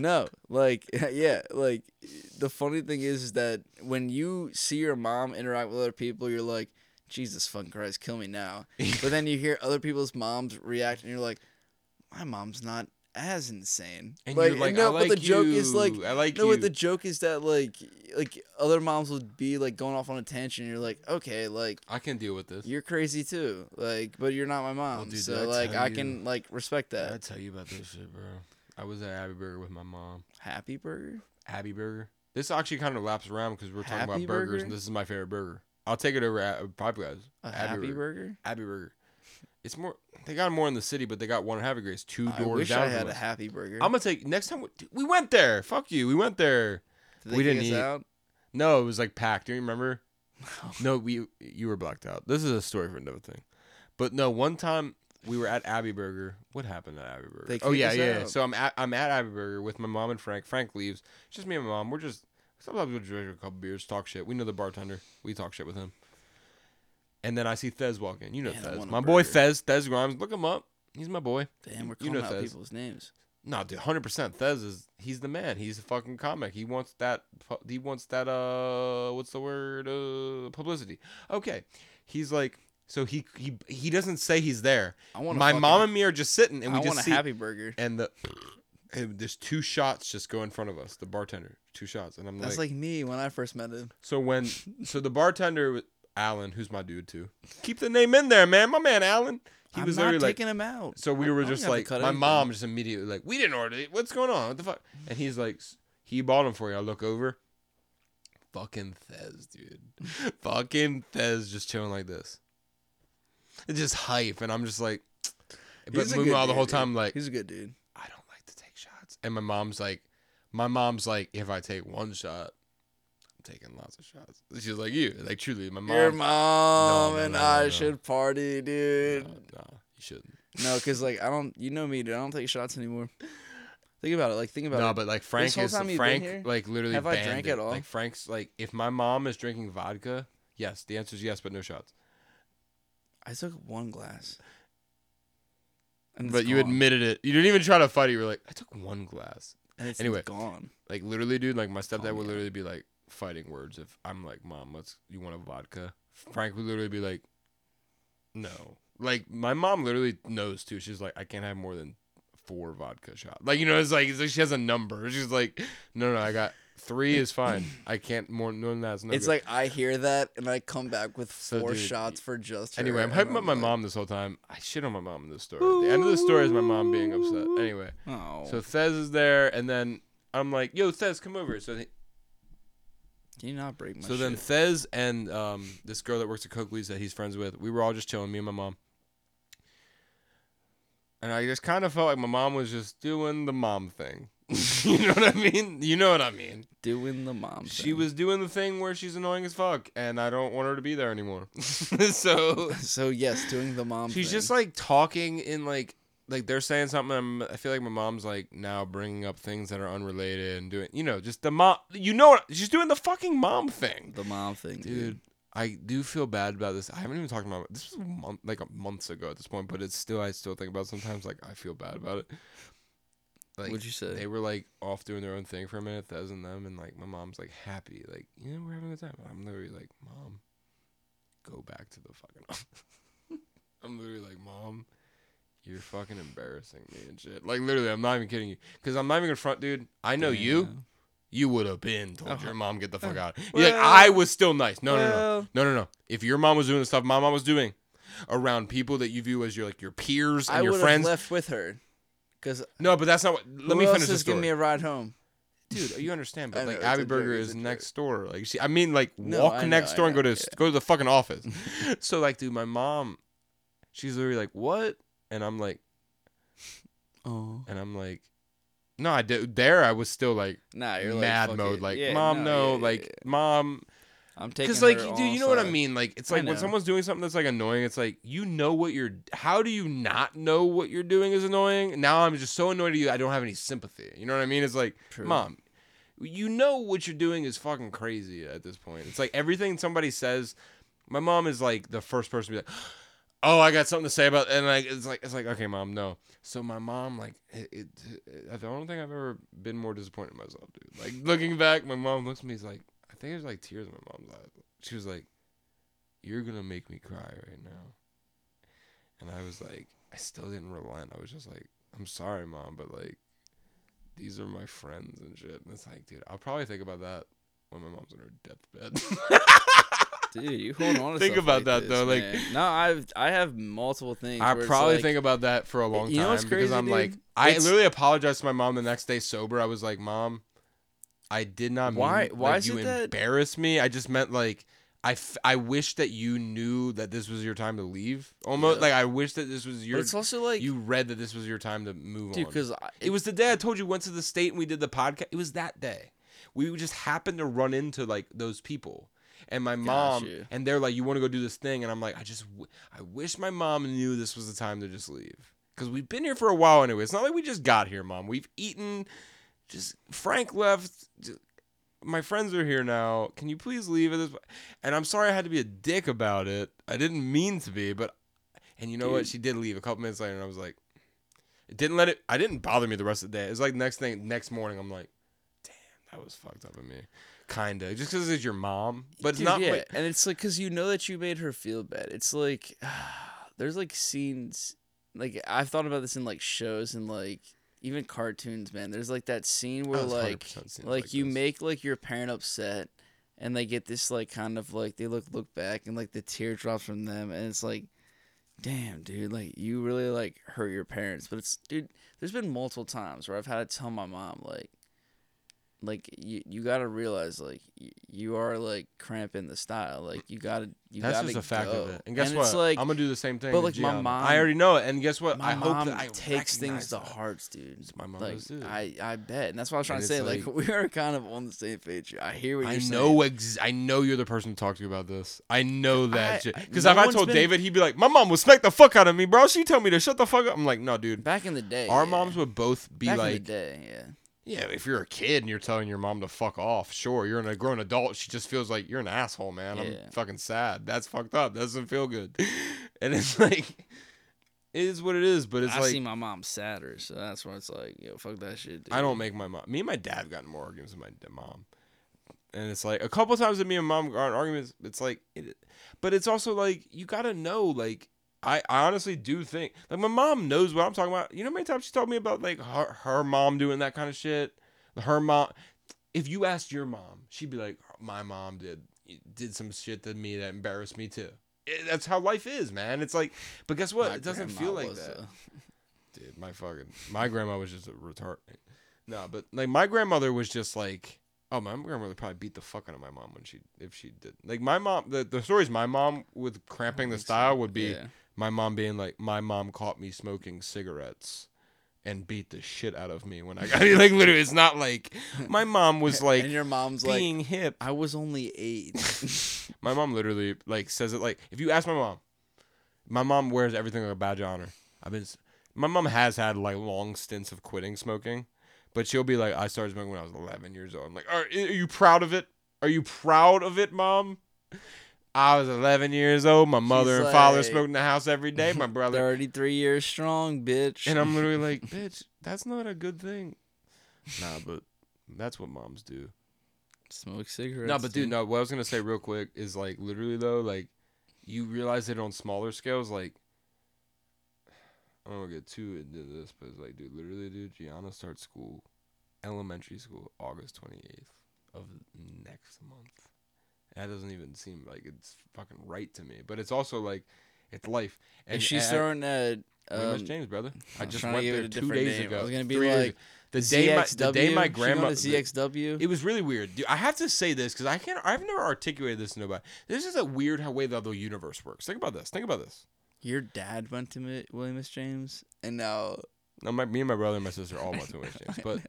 No, like yeah, like the funny thing is, is that when you see your mom interact with other people, you're like, Jesus fucking Christ, kill me now. But then you hear other people's moms react, and you're like, my mom's not as insane. and like, you're like, no, I like but the joke is like, I like no, you. but the joke is that like, like other moms would be like going off on a tangent. And you're like, okay, like I can deal with this. you're crazy too, like, but you're not my mom, dude, so like I you- can like respect that. I tell you about this shit, bro? I was at Abbey Burger with my mom. Happy Burger. Abbey Burger. This actually kind of laps around because we're talking Happy about burgers, Burger? and this is my favorite burger. I'll take it over at uh, Five Guys. A Abbey Happy Burger. Burger. Abbey Burger. It's more. They got more in the city, but they got one in Havre de Grace, two I doors wish down. I from had a us. Happy Burger. I'm gonna take next time. We, dude, we went there. Fuck you. We went there. Did they we kick didn't us eat. out? No, it was like packed. Do you remember? No, we you were blacked out. This is a story for another thing. But no, one time we were at Abbey Burger. What happened at Abbey Burger? They oh yeah, yeah. out. So I'm at I'm at Abbey Burger with my mom and Frank. Frank leaves. It's just me and my mom. We're just sometimes we'll drink a couple beers, talk shit. We know the bartender. We talk shit with him. And then I see Thez walk in. You know Man, I Thez. My boy burger. Thez, Thez Grimes. Look him up. He's my boy. Damn, we're You calling know out Thez. people's names. No, dude, hundred percent. Thez is he's the man. He's a fucking comic. He wants that. He wants that. Uh, what's the word? Uh, publicity. Okay, he's like. So he he he doesn't say he's there. I want My mom and me are just sitting, and we I just want a see. happy burger. and the and there's two shots just go in front of us. The bartender, two shots, and I'm like, That's like, me when I first met him. so when so the bartender Alan, who's my dude too. Keep the name in there, man. My man Alan. He I'm was not literally like, taking him out. so we I were just like, my anything. mom just immediately like, we didn't order it. What's going on? What the fuck? And he's like, he bought them for you. I look over, fucking Thez, dude, fucking Thez, just chilling like this. It's just hype, and I'm just like, but He's a good meanwhile the whole dude, time like, He's a good dude. I don't like to take shots. And my mom's like, my mom's like, if I take one shot, I'm taking lots of shots. She's like you, like truly, my mom. Your mom no, and no, I should party, dude. no, you shouldn't. No, cause like I don't, you know me, dude. I don't take shots anymore. Think about it. Like think about No, it. No, but like Frank is Frank, here, like literally. have I drank it. at all? Like Frank's like, if my mom is drinking vodka, yes, the answer is yes, but no shots. I took one glass. And but you gone. admitted it. You didn't even try to fight it. You were like, I took one glass. And it's anyway. gone. Like literally, dude. Like my stepdad Oh, would literally be like fighting words. If I'm like, Mom, let's. You want a vodka? Frank would literally be like, No. Like my mom literally knows too. She's like, I can't have more than four vodka shots. Like you know, it's like, it's like she has a number. She's like, No, no, I got three is fine. I can't more. Than that's no. it's good." like I hear that and I come back with So, four dude, shots for just. her, Anyway, I'm hyping up my like, mom this whole time. I shit on my mom in this story. The end of the story is my mom being upset. Anyway, Oh, so Thez is there, and then I'm like, "Yo, Thez, come over." So, he- can you not break my so then shit? Thez and um, this girl that works at Coakley's that he's friends with, we were all just chilling, me and my mom. And I just kind of felt like my mom was just doing the mom thing. you know what I mean? You know what I mean? doing the mom. Thing. She thing. was doing the thing where she's annoying as fuck, and I don't want her to be there anymore. so So yes, doing the mom. She's thing. just like talking in like like they're saying something. I'm, I feel like my mom's like now bringing up things that are unrelated and doing you know just the mom. You know what? She's doing the fucking mom thing, the mom thing, dude. I do feel bad about this. I haven't even talked about it. this was a month, like a months ago at this point, but it's still I still think about it sometimes. Like I feel bad about it. Like What'd you say? they were like off doing their own thing for a minute, Thez and them, and like my mom's like happy, like you know we're having a good time. I'm literally like, mom, go back to the fucking. office." I'm literally like, mom, you're fucking embarrassing me and shit. Like literally, I'm not even kidding you, because I'm not even gonna front, dude. I know you. Damn. You would have been told Uh-huh. your mom get the fuck Uh, out. You're like, I was still nice. No, no, no, Well- no, no, no. If your mom was doing the stuff my mom was doing around people that you view as your like your peers and I your friends, left with her, because no, but that's not what. Let me finish is this giving me a ride home? Dude, you understand, but like Abbey Burger is next door. Like, she, I mean, like No, walk know, next door and go to yeah. go to the fucking office. so like, dude, my mom, she's literally like, "What?" And I'm like, Oh, and I'm like, no, I did. There, I was still like nah, you're like mad fuck mode, it. like, Yeah, mom, no, yeah, yeah, like, mom, I'm taking because like, dude, you know what I mean? Like, it's like when someone's doing something that's like annoying, it's like you know what you're. How do you not know what you're doing is annoying? Now I'm just so annoyed at you. I don't have any sympathy. You know what I mean? It's like, True. mom, you know what you're doing is fucking crazy at this point. It's like everything somebody says. My mom is like the first person to be like, "Oh, I got something to say about," and like it's like it's like okay, mom, no. So my mom like it, it, I don't think I've ever been more disappointed in myself, dude. Like looking back, my mom looks at me, is like think there's like tears in my mom's eyes. She was like, "You're gonna make me cry right now," and I was like, I still didn't relent. I was just like, "I'm sorry, mom, but like." These are my friends and shit. And it's like, dude, I'll probably think about that when my mom's in her deathbed. Dude, you hold on to Think about like that, this, though, like- no, I've I have multiple things. I probably like, think about that for a long time You know what's because I'm like, dude? I It's- literally apologized to my mom the next day sober. I was like, Mom, I did not mean Why- like, why is you it that- embarrassed me. I just meant like I, f- I wish that you knew that this was your time to leave. Almost Yeah. like I wish that this was But your it's also like, you read that this was your time to move dude, on. because It was the day I told you went to the state and we did the podcast. It was that day. We just happened to run into like those people. And my mom, Gotcha. and they're like, "You want to go do this thing?" And I'm like, "I just, w- I wish my mom knew this was the time to just leave, because we've been here for a while anyway. It's not like we just got here, mom. We've eaten. Just Frank left. Just, my friends are here now. Can you please leave at this? And I'm sorry I had to be a dick about it. I didn't mean to be, but and you know what? She did leave a couple minutes later, and I was like, It didn't let it. I didn't bother me the rest of the day. It's like next thing, next morning, I'm like, damn, that was fucked up of me. Kinda, just because it's your mom, but it's Dude, not. yeah, and it's like because you know that you made her feel bad. It's like there's like scenes like I've thought about this in like shows and like even cartoons, man. There's like that scene where Oh, like like like you this. make like your parent upset and they get this like kind of like they look look back and like the tear drops from them and it's like damn dude like you really like hurt your parents but it's dude there's been multiple times where i've had to tell my mom like like you, you gotta realize like y- you are like cramping the style like you gotta you that's gotta just a fact go. of it. And guess what? it's like I'm gonna do the same thing. but, like, my Gianna. mom- I already know it. And guess what? my I hope mom that I takes things to that. hearts dude My mom like does too. i i bet and that's what i was trying to say like, like- we are kind of on the same page i hear what you're I saying know ex- I know you're the person to talk to about this. I know that I- Because no if I one's told been- David, he'd be like, "My mom would smack the fuck out of me, bro. She told me to shut the fuck up." I'm like, "No, dude. back in the day Our yeah. moms would both be back in the like, day yeah yeah, if you're a kid and you're telling your mom to fuck off, sure, you're a grown adult. She just feels like you're an asshole, man. Yeah. I'm fucking sad. That's fucked up. That doesn't feel good. And it's like, it is what it is. But it's like I like, see my mom sadder, so that's why it's like, yo, fuck that shit. Dude. I don't make my mom. Me and my dad have gotten more arguments with my mom, and it's like a couple times that me and mom got arguments. It's like, it, but it's also like you gotta know. Like I, honestly do think like my mom knows what I'm talking about. You know how many times she told me about like her her mom doing that kind of shit. Her mom. If you asked your mom, she'd be like, my mom did did some shit to me that embarrassed me too. It- that's how life is, man. It's like, but guess what? My it doesn't feel like that uh, dude. My fucking my grandma was just a retard. No, but like my grandmother was just like, oh, my grandmother probably beat the fuck out of my mom when she if she did. Like my mom, the the stories my mom with cramping the think so. style would be yeah. My mom being like, my mom caught me smoking cigarettes. And beat the shit out of me when I got like literally. It's not like my mom was like and your mom's being like, hip. I was only eight. My mom literally like says it like if you ask my mom, my mom wears everything like a badge of honor. I've been, my mom has had like long stints of quitting smoking, but she'll be like, I started smoking when I was 11 years old. I'm like, are, are you proud of it? Are you proud of it, mom? I was 11 years old. My mother and father like- smoked in the house every day. My brother, Thirty-three years strong, bitch. and I'm literally like, bitch, that's not a good thing. Nah, but that's what moms do. smoke cigarettes. No, but dude, no. What I was gonna say real quick is like literally though, like you realize it on smaller scales. Like I don't want to get too into this, but it's like, dude, literally, dude, Gianna starts school, elementary school, August twenty eighth of next month. That doesn't even seem like it's fucking right to me, but it's also like it's life. And she's at- throwing S. um, James, brother. I I just went there a two days name. I ago. was gonna be like, the day my the day my She going grandma to ZXW. it was really weird. Dude, I have to say this because I can't. I've never articulated this to nobody. This is a weird how way the other universe works. Think about this. Think about this. Your dad went to William S. James, and now No, my, me and my brother and my sister all went to William James, but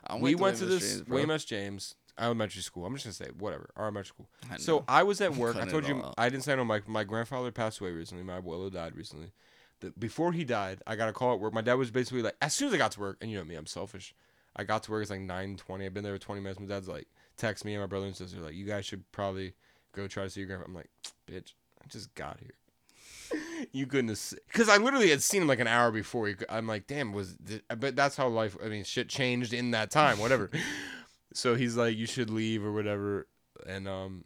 I we to went to this James. William S. James elementary school. I'm just gonna say whatever elementary school. I So. I was at work. I told you. I didn't sign no. My my grandfather passed away recently. My abuelo died recently. The, before he died, I got a call at work. My dad was basically like, as soon as I got to work, and you know me, I'm selfish. I got to work. It's like nine twenty. I've been there for twenty minutes. My dad's like, text me and my brother and sister like, you guys should probably go try to see your grandpa. I'm like, bitch, I just got here. you couldn't have, because I literally had seen him like an hour before. He, I'm like, damn, was, th- but that's how life. I mean, shit changed in that time. Whatever. so he's like, you should leave or whatever, and um,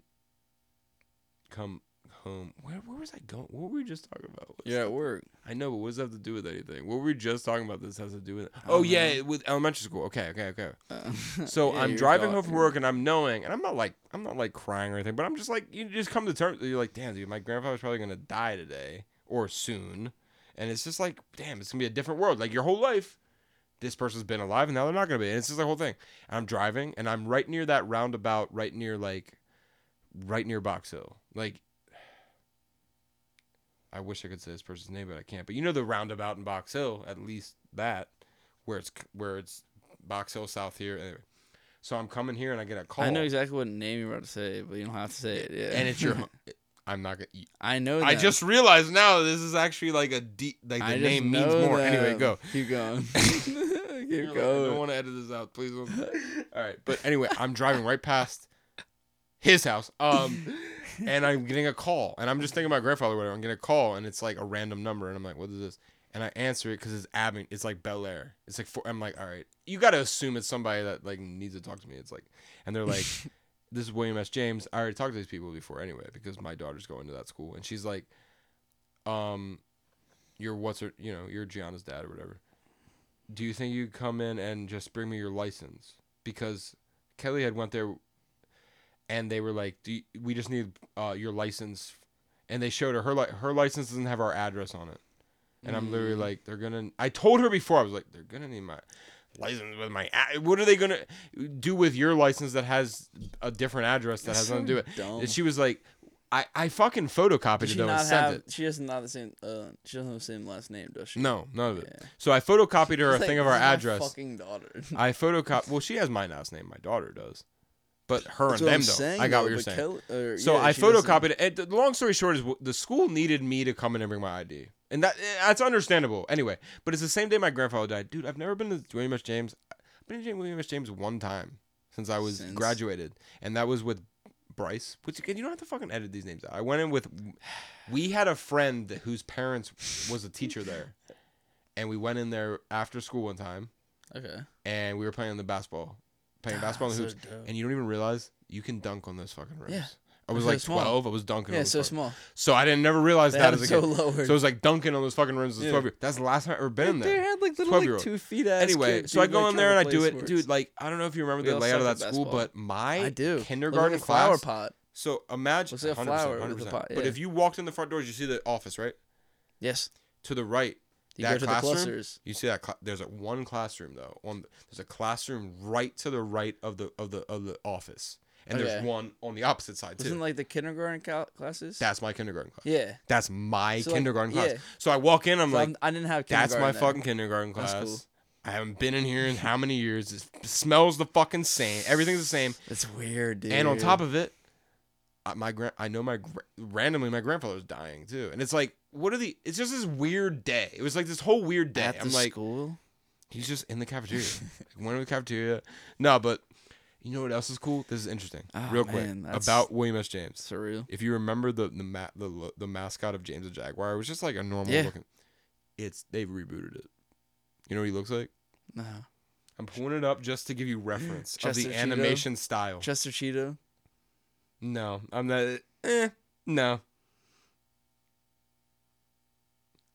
come home. Where where was I going? What were we just talking about? What's You're at work. I know, but what does that have to do with anything? What were we just talking about? This has to do with. Oh don't yeah, with elementary school. Okay, okay, okay. Uh, So yeah, I'm driving home from work and I'm knowing, and I'm not like I'm not like crying or anything, but I'm just like you just come to terms. You're like, damn, dude, my grandfather's probably gonna die today or soon, and it's just like, damn, it's gonna be a different world. Like your whole life, this person's been alive, and now they're not gonna be. And it's just the whole thing. And I'm driving, and I'm right near that roundabout, right near like, right near Box Hill, like. I wish I could say this person's name, but I can't. But you know the roundabout in Box Hill, at least that, where it's where it's Box Hill South here. Anyway. So I'm coming here and I get a call. I know exactly what name you're about to say, but you don't have to say it. Yeah. And it's your. I'm not gonna. Eat. I know. That. I just realized now this is actually like a deep. Like the name means more. Anyway, go. Keep going. You're Keep like, I going. don't want to edit this out, please. don't. All right, but anyway, I'm driving right past his house. Um, and I'm getting a call, and I'm just thinking about my grandfather. Whatever. I'm getting a call, and it's like a random number, and I'm like, "What is this?" and I answer it because it's Abing. It's like Bel Air. It's like I'm like, all right, you got to assume it's somebody that like needs to talk to me. It's like, and they're like, this is William S. James. I already talked to these people before anyway because my daughter's going to that school, and she's like, um, you're what's her, you know, you're Gianna's dad or whatever. Do you think you could come in and just bring me your license? Because Kelly had went there, and they were like, Do you, we just need uh, your license, and they showed her her li- her license doesn't have our address on it, and I'm literally Mm. like, they're gonna. I told her before I was like, they're gonna need my license with my. A- what are they gonna do with your license that has a different address that That's has nothing to do with it? And she was like, I I fucking photocopied Does it she though and not sent have? it. She doesn't have the same. Uh, she doesn't have the same last name, does she? No, none of it. Yeah. So I photocopied her a It's thing of our this is my address. Fucking daughter. I photocop. Well, she has my last name. My daughter does, but her That's and what them I'm don't. saying, I got though, what you're but saying. Kelly- or, so yeah, I she doesn't- photocopied it. And the long story short is w- the school needed me to come in and bring my ID, and that eh, that's understandable. Anyway, but it's the same day my grandfather died, dude. I've never been to William S. James. I've been to William S. James one time since I was Since? graduated, and that was with Bryce. Which again, you don't have to fucking edit these names out. I went in with. We had a friend whose parents was a teacher there, and we went in there after school one time Okay. and we were playing the basketball, playing basketball in the hoops, dope. and you don't even realize you can dunk on those fucking rims. Yeah. I was They're like small. twelve. I was dunking. Yeah, so fucking- small. So I didn't never realize They that as a so kid. lowered. So it was like dunking on those fucking rims as a Yeah. twelve year. That's the last time I've ever been in They there. had like little 12 like two feet. Anyway, so I go in there and I do it, dude. Like I don't know if you remember the layout of that at school, but my I do. kindergarten flower class. pot. So imagine a 100%, flower with a 100%. pot, But if you walked in the front doors, you see the office, right? Yes. To the right, You that the classroom. You see that there's a one classroom though. On there's a classroom right to the right of the of the of the office, and there's one on the opposite side too. Wasn't like the kindergarten cal- classes. That's my kindergarten class. yeah. That's my So, like, kindergarten class. yeah. So I walk in, I'm So like, I'm- I didn't have. that's my then. fucking kindergarten That's class. cool. I haven't been in here in how many years? It smells the fucking same. Everything's the same. That's weird, dude. And on top of it, I- my grand, I know my gra- randomly my grandfather was dying too, and it's like, what are the? It's just this weird day. It was like this whole weird day. at I'm like, school. He's just in the cafeteria. like, went to the cafeteria. No, but you know what else is cool? This is interesting. Oh, Real quick man, about William S. James. Surreal. If you remember the the ma- the the mascot of James the Jaguar, it was just like a normal Yeah. looking. It's they've rebooted it. You know what he looks like? No. I'm pulling it up just to give you reference of the Cheeto? animation style. Chester Cheeto. no, I'm not. Eh, no.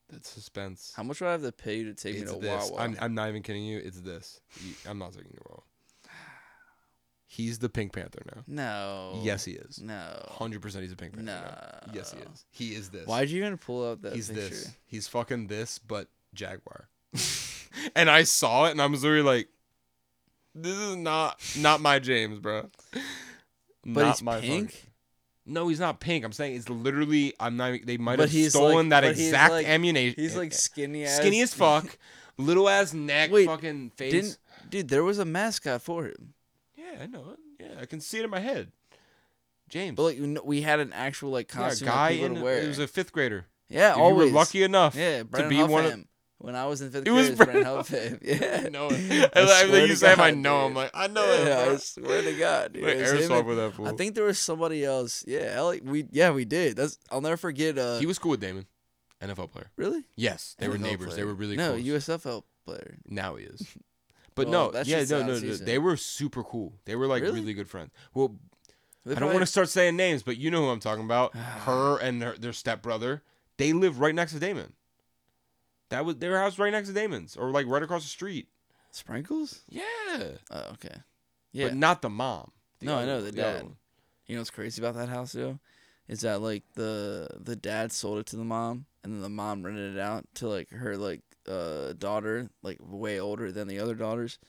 That's suspense. How much would I have to pay you to take it's me to this. Wawa? I'm, I'm not even kidding you. It's this. You- I'm not taking you wrong. He's the Pink Panther now. no. Yes, he is. No. Hundred percent, he's a Pink Panther. now. Yes, he is. He is this. Why'd you even pull out that He's picture? this. He's fucking this, but Jaguar. and I saw it, and I was literally like, "This is not not my James, bro." But not he's my pink. fucking- No, he's not pink. I'm saying it's literally. I'm not. They might But have he's stolen like- that but he's exact like- ammunition. He's like skinny as skinny as fuck, little ass neck, Wait, fucking face. Didn't dude? There was a mascot for him, Yeah, I know it. Yeah, I can see it in my head. James. but like you know, we had an actual like yeah, a costume guy that people in would wear. it was a fifth grader. yeah, If always you were lucky enough Yeah, to be one of. When I was in fifth It grade, was it was Brandon Brandon Huffam. Yeah, I know it. I Every swear you to say him, I God, know. dude. I'm like, I know it. Yeah, bro. I swear to God, dude. Wait, it was him airsoft and- with that fool. I think there was somebody else. Yeah, Ellie, we yeah we did. That's I'll never forget. Uh, he was cool with Damon, NFL player. really Yes, they were NFL neighbors. They player. were really no close. USFL player. now he is. But Well, no, that's yeah, no, no, no, they were super cool. They were like Really? really good friends. Well, They I don't want to start saying names, but you know who I'm talking about. her and her, their stepbrother. They live right next to Damon. That was their house right next to Damon's, or like right across the street. sprinkles. Yeah, Oh, okay. Yeah. but not the mom. No, I know one, the dad. You know what's crazy about that house though? Is that like the the dad sold it to the mom and then the mom rented it out to like her like uh daughter, like way older than the other daughters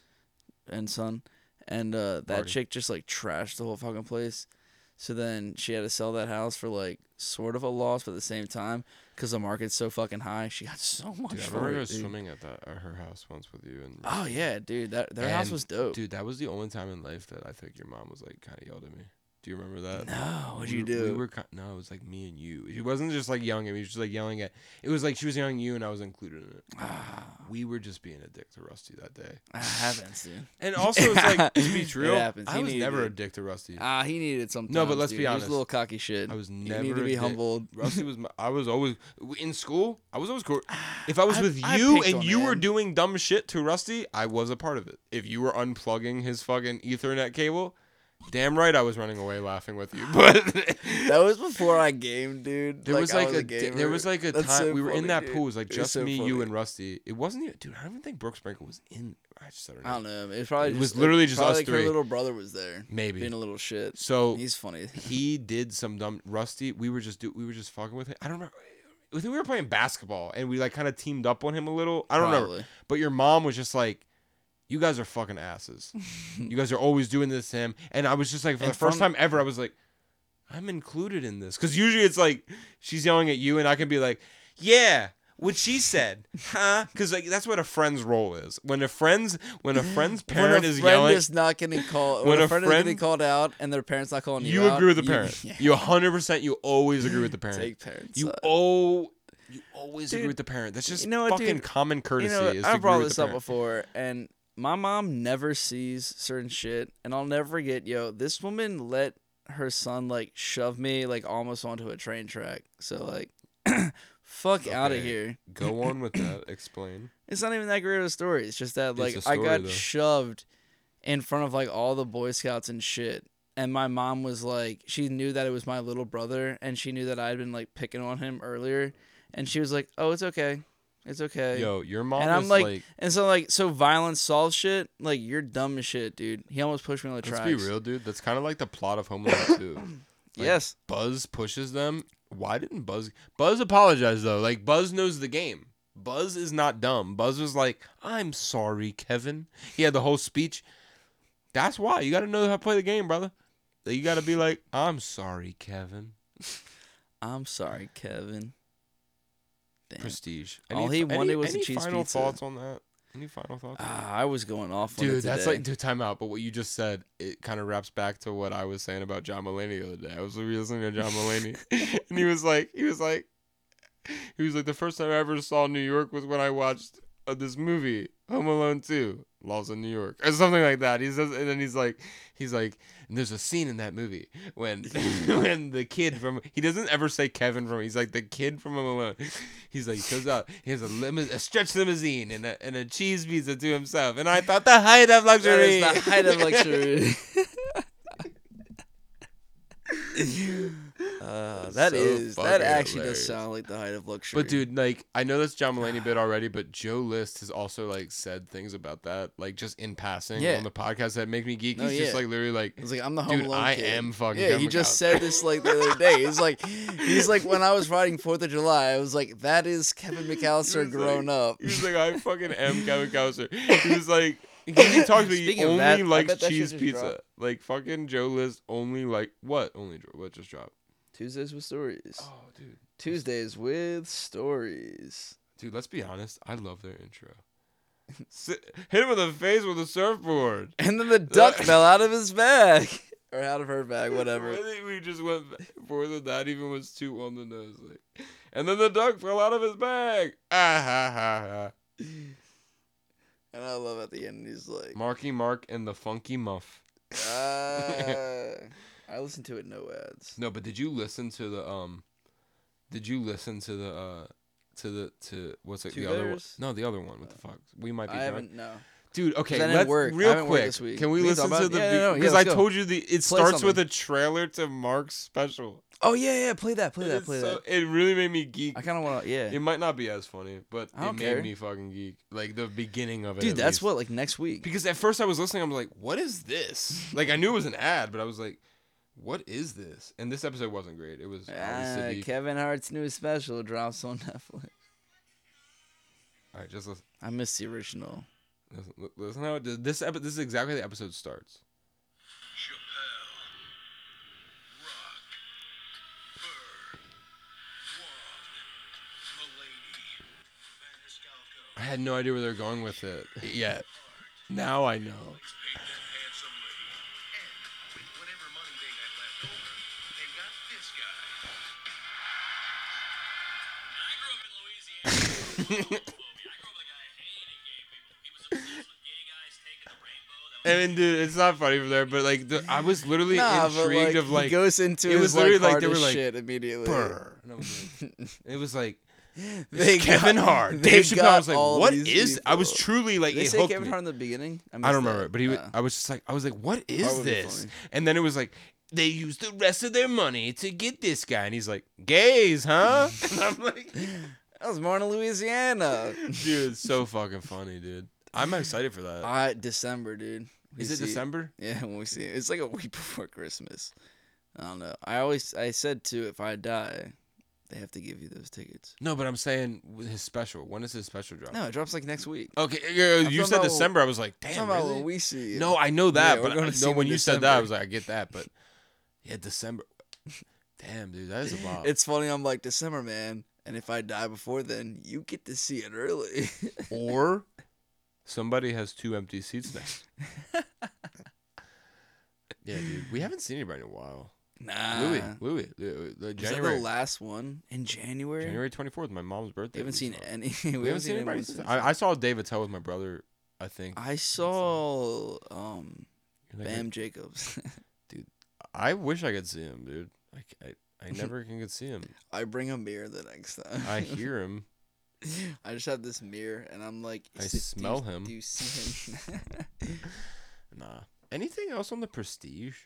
and son. And uh that Party. chick just like trashed the whole fucking place. So then she had to sell that house for like sort of a loss, but at the same time, because the market's so fucking high, she got so much Dude, I remember it. I was dude. swimming at that at her house once with you and. Oh yeah, dude, that their house was dope. Dude, that was the only time in life that I think your mom was like kind of yelled at me. Do you remember that? No, what'd We you do? We were no, it was like me and you. It wasn't just like yelling at me. She was just like yelling at. It was like she was yelling at you, and I was included in it. Ah, We were just being a dick to Rusty that day. I haven't seen. And also, it's like to be happens. I He was never a dick to Rusty. Ah, he needed something. No, but let's dude. be He was honest. a little cocky shit. I was never needed to be dick. humbled. Rusty was. My, I was always in school. I was always cool. If I was I- with I you picked and you were doing dumb shit to Rusty, I was a part of it. If you were unplugging his fucking Ethernet cable, damn right I was running away laughing with you. But That was before I gamed, dude. there was I like a, gamer. there was like a That's time so we were in that dude. pool. It was like was just so me, you, and Rusty. It wasn't even, dude. I don't even think Brooke Sprinkle was in. I just said her I name. don't know. It was probably It just, was literally just probably us like three. Her little brother was there, Maybe. being a little shit. So He's funny. he did some dumb Rusty. We were just do we were just fucking with him. I don't remember. I think we were playing basketball and we like kind of teamed up on him a little. I don't. Probably. But your mom was just like, "You guys are fucking asses. you guys are always doing this to him." And I was just like, for And the first from- time ever, I was like, "I'm included in this." Because usually it's like she's yelling at you, and I can be like, "Yeah." What she said, huh? Because like that's what a friend's role is. When a friend's when a friend's parent when a is friend yelling, is not getting called, When when, a a friend, is getting friend- called out and their parents not calling you, you out, agree with the you- parent. yeah, You 100 percent. You always agree with the parent. take parents. You oh, you always agree with the parent. That's just you know what, fucking dude? common courtesy. You know, I agree brought this up parent. before, and my mom never sees certain shit, and I'll never forget. Yo, this woman let her son like shove me like almost onto a train track. So like, fuck out of here. Go on with that. Explain. It's not even that great of a story. It's just that like a I story, got though. shoved in front of like all the Boy Scouts and shit. And my mom was like, she knew that it was my little brother, and she knew that I had been like picking on him earlier, and she was like, "Oh, it's okay, it's okay." Yo, your mom and I'm like, like, and so like, so violence solves shit. Like you're dumb as shit, dude. He almost pushed me on the let's tracks. be real, dude. That's kind of like the plot of Home Alone 2. Like, yes, Buzz pushes them. Why didn't Buzz? Buzz apologized though. Like Buzz knows the game. Buzz is not dumb. Buzz was like, "I'm sorry, Kevin." He had the whole speech. That's why you got to know how to play the game, brother. You got to be like, "I'm sorry, Kevin." I'm sorry, Kevin. Damn. Prestige. All he wanted was a any cheese final pizza. thoughts on that? Any final thoughts? Ah, I was going off on it Dude, that's like dude, time out. But what you just said, it kind of wraps back to what I was saying about John Mulaney the other day. I was listening to John Mulaney, and he was like, he was like, he was like, the first time I ever saw New York was when I watched uh, this movie, Home Alone Two, Lost in New York, or something like that. He says, and then he's like, he's like, and there's a scene in that movie when when the kid from he doesn't ever say Kevin from he's like the kid from Home Alone. He's like he goes out, he has a limo- a stretch limousine and a and a cheese pizza to himself, and I thought the height of luxury. is the height of luxury. uh, that So is that actually hilarious. does sound like the height of luxury. But dude, like I know that's John Mulaney bit already, but Joe List has also like said things about that, like just in passing Yeah. on the podcast that make me geek. No, He's just like literally like, It's like I'm the home dude, I kid. am fucking. Yeah, he just McCallister. said this like the other day. He's like, he's like when I was writing Fourth of July, I was like, that is Kevin McCallister grown up. He's like, I fucking am Kevin Cowser. He was like, he, talks about he only that, likes that cheese pizza. dropped. Like fucking Joe List only like what? Only what just dropped? Tuesdays with stories. Oh, dude, Tuesdays with stories. dude. Let's be honest. I love their intro. Sit, hit him in the face with a surfboard. And then the duck fell out of his bag. Or out of her bag, whatever. I think we just went forth, and that even was too on the nose. Like, and then the duck fell out of his bag. Ah ha ha ha. And I love at the end, he's like, Marky Mark and the Funky Muff. uh, I listen to it no ads. No, but did you listen to the um? Did you listen to the uh? To the to what's it Two the other one? Bears? No, the other one. What the fuck? We might be. I drunk. haven't, no. Dude, okay, I didn't let's work. I real haven't worked quick. this week. Can we We can listen to about- the yeah, no, no, yeah, because I let's go. told you the it starts with something. a trailer to Mark's special. Oh, yeah, yeah, play that, play that, it's play so- that. It really made me geek. I kind of want to, yeah. It might not be as funny, but I it don't made me fucking geek. Like the beginning of it. Dude, at that's least. what, like, next week. Because at first I was listening, I'm like, what is this? like I knew it was an ad, but I was like, what is this? And this episode wasn't great. It was obviously. Ah, Kevin Hart's new special drops on Netflix. All right, just listen. I miss the original. Listen, listen how it. This epi- This is exactly how the episode starts. Chappelle, Rock, Burr, Wong, Mulaney, I had no idea where they're going with it yet. Now I know. Was And dude, it's not funny from there, but like the, I was literally Nah, intrigued like, of like he goes into it his was literally like, like they were like, shit immediately. "Brr." And was like, it was like They Kevin got- Hart. Dave Chappelle. I was like, what is? is? I was truly like, they it say Kevin me. Hart in the beginning? I missed don't remember, but he, was, Uh, I was just like, I was like, what is this? And then it was like, they used the rest of their money to get this guy, and he's like, gays, huh? and I'm like, I was born in Louisiana. dude, it's so fucking funny, dude. I'm excited for that. Uh, December, dude. We is it see- December? Yeah, when we see it, it's like a week before Christmas. I don't know. I always I said too, if I die, they have to give you those tickets. No, but I'm saying his special. When is his special drop? No, it drops like next week. Okay, yeah, you talking said about- December. I was like, I'm damn, talking about really? when we see it. No, I know that, Yeah, we're but I, see no, him when in you said that, I December. was like, I get that, but yeah, December. Damn, dude, that is a bomb. it's funny. I'm like December, man, and if I die before then, you get to see it early. or somebody has two empty seats next. yeah, dude, we haven't seen anybody in a while. nah, Louis, Louis, Louis, the Was that January, the last one in January? January twenty fourth, my mom's birthday. We haven't seen saw. any. We, haven't seen anybody. since- since I, I saw Dave Attell with my brother. I think. I saw um Bam Jacobs. Dude, I wish I could see him, dude. Like I, I never can get see him. I bring a mirror the next time. I hear him. I just have this mirror, and I'm like, I smell do him. Do you see him? Nah. Anything else on the Prestige?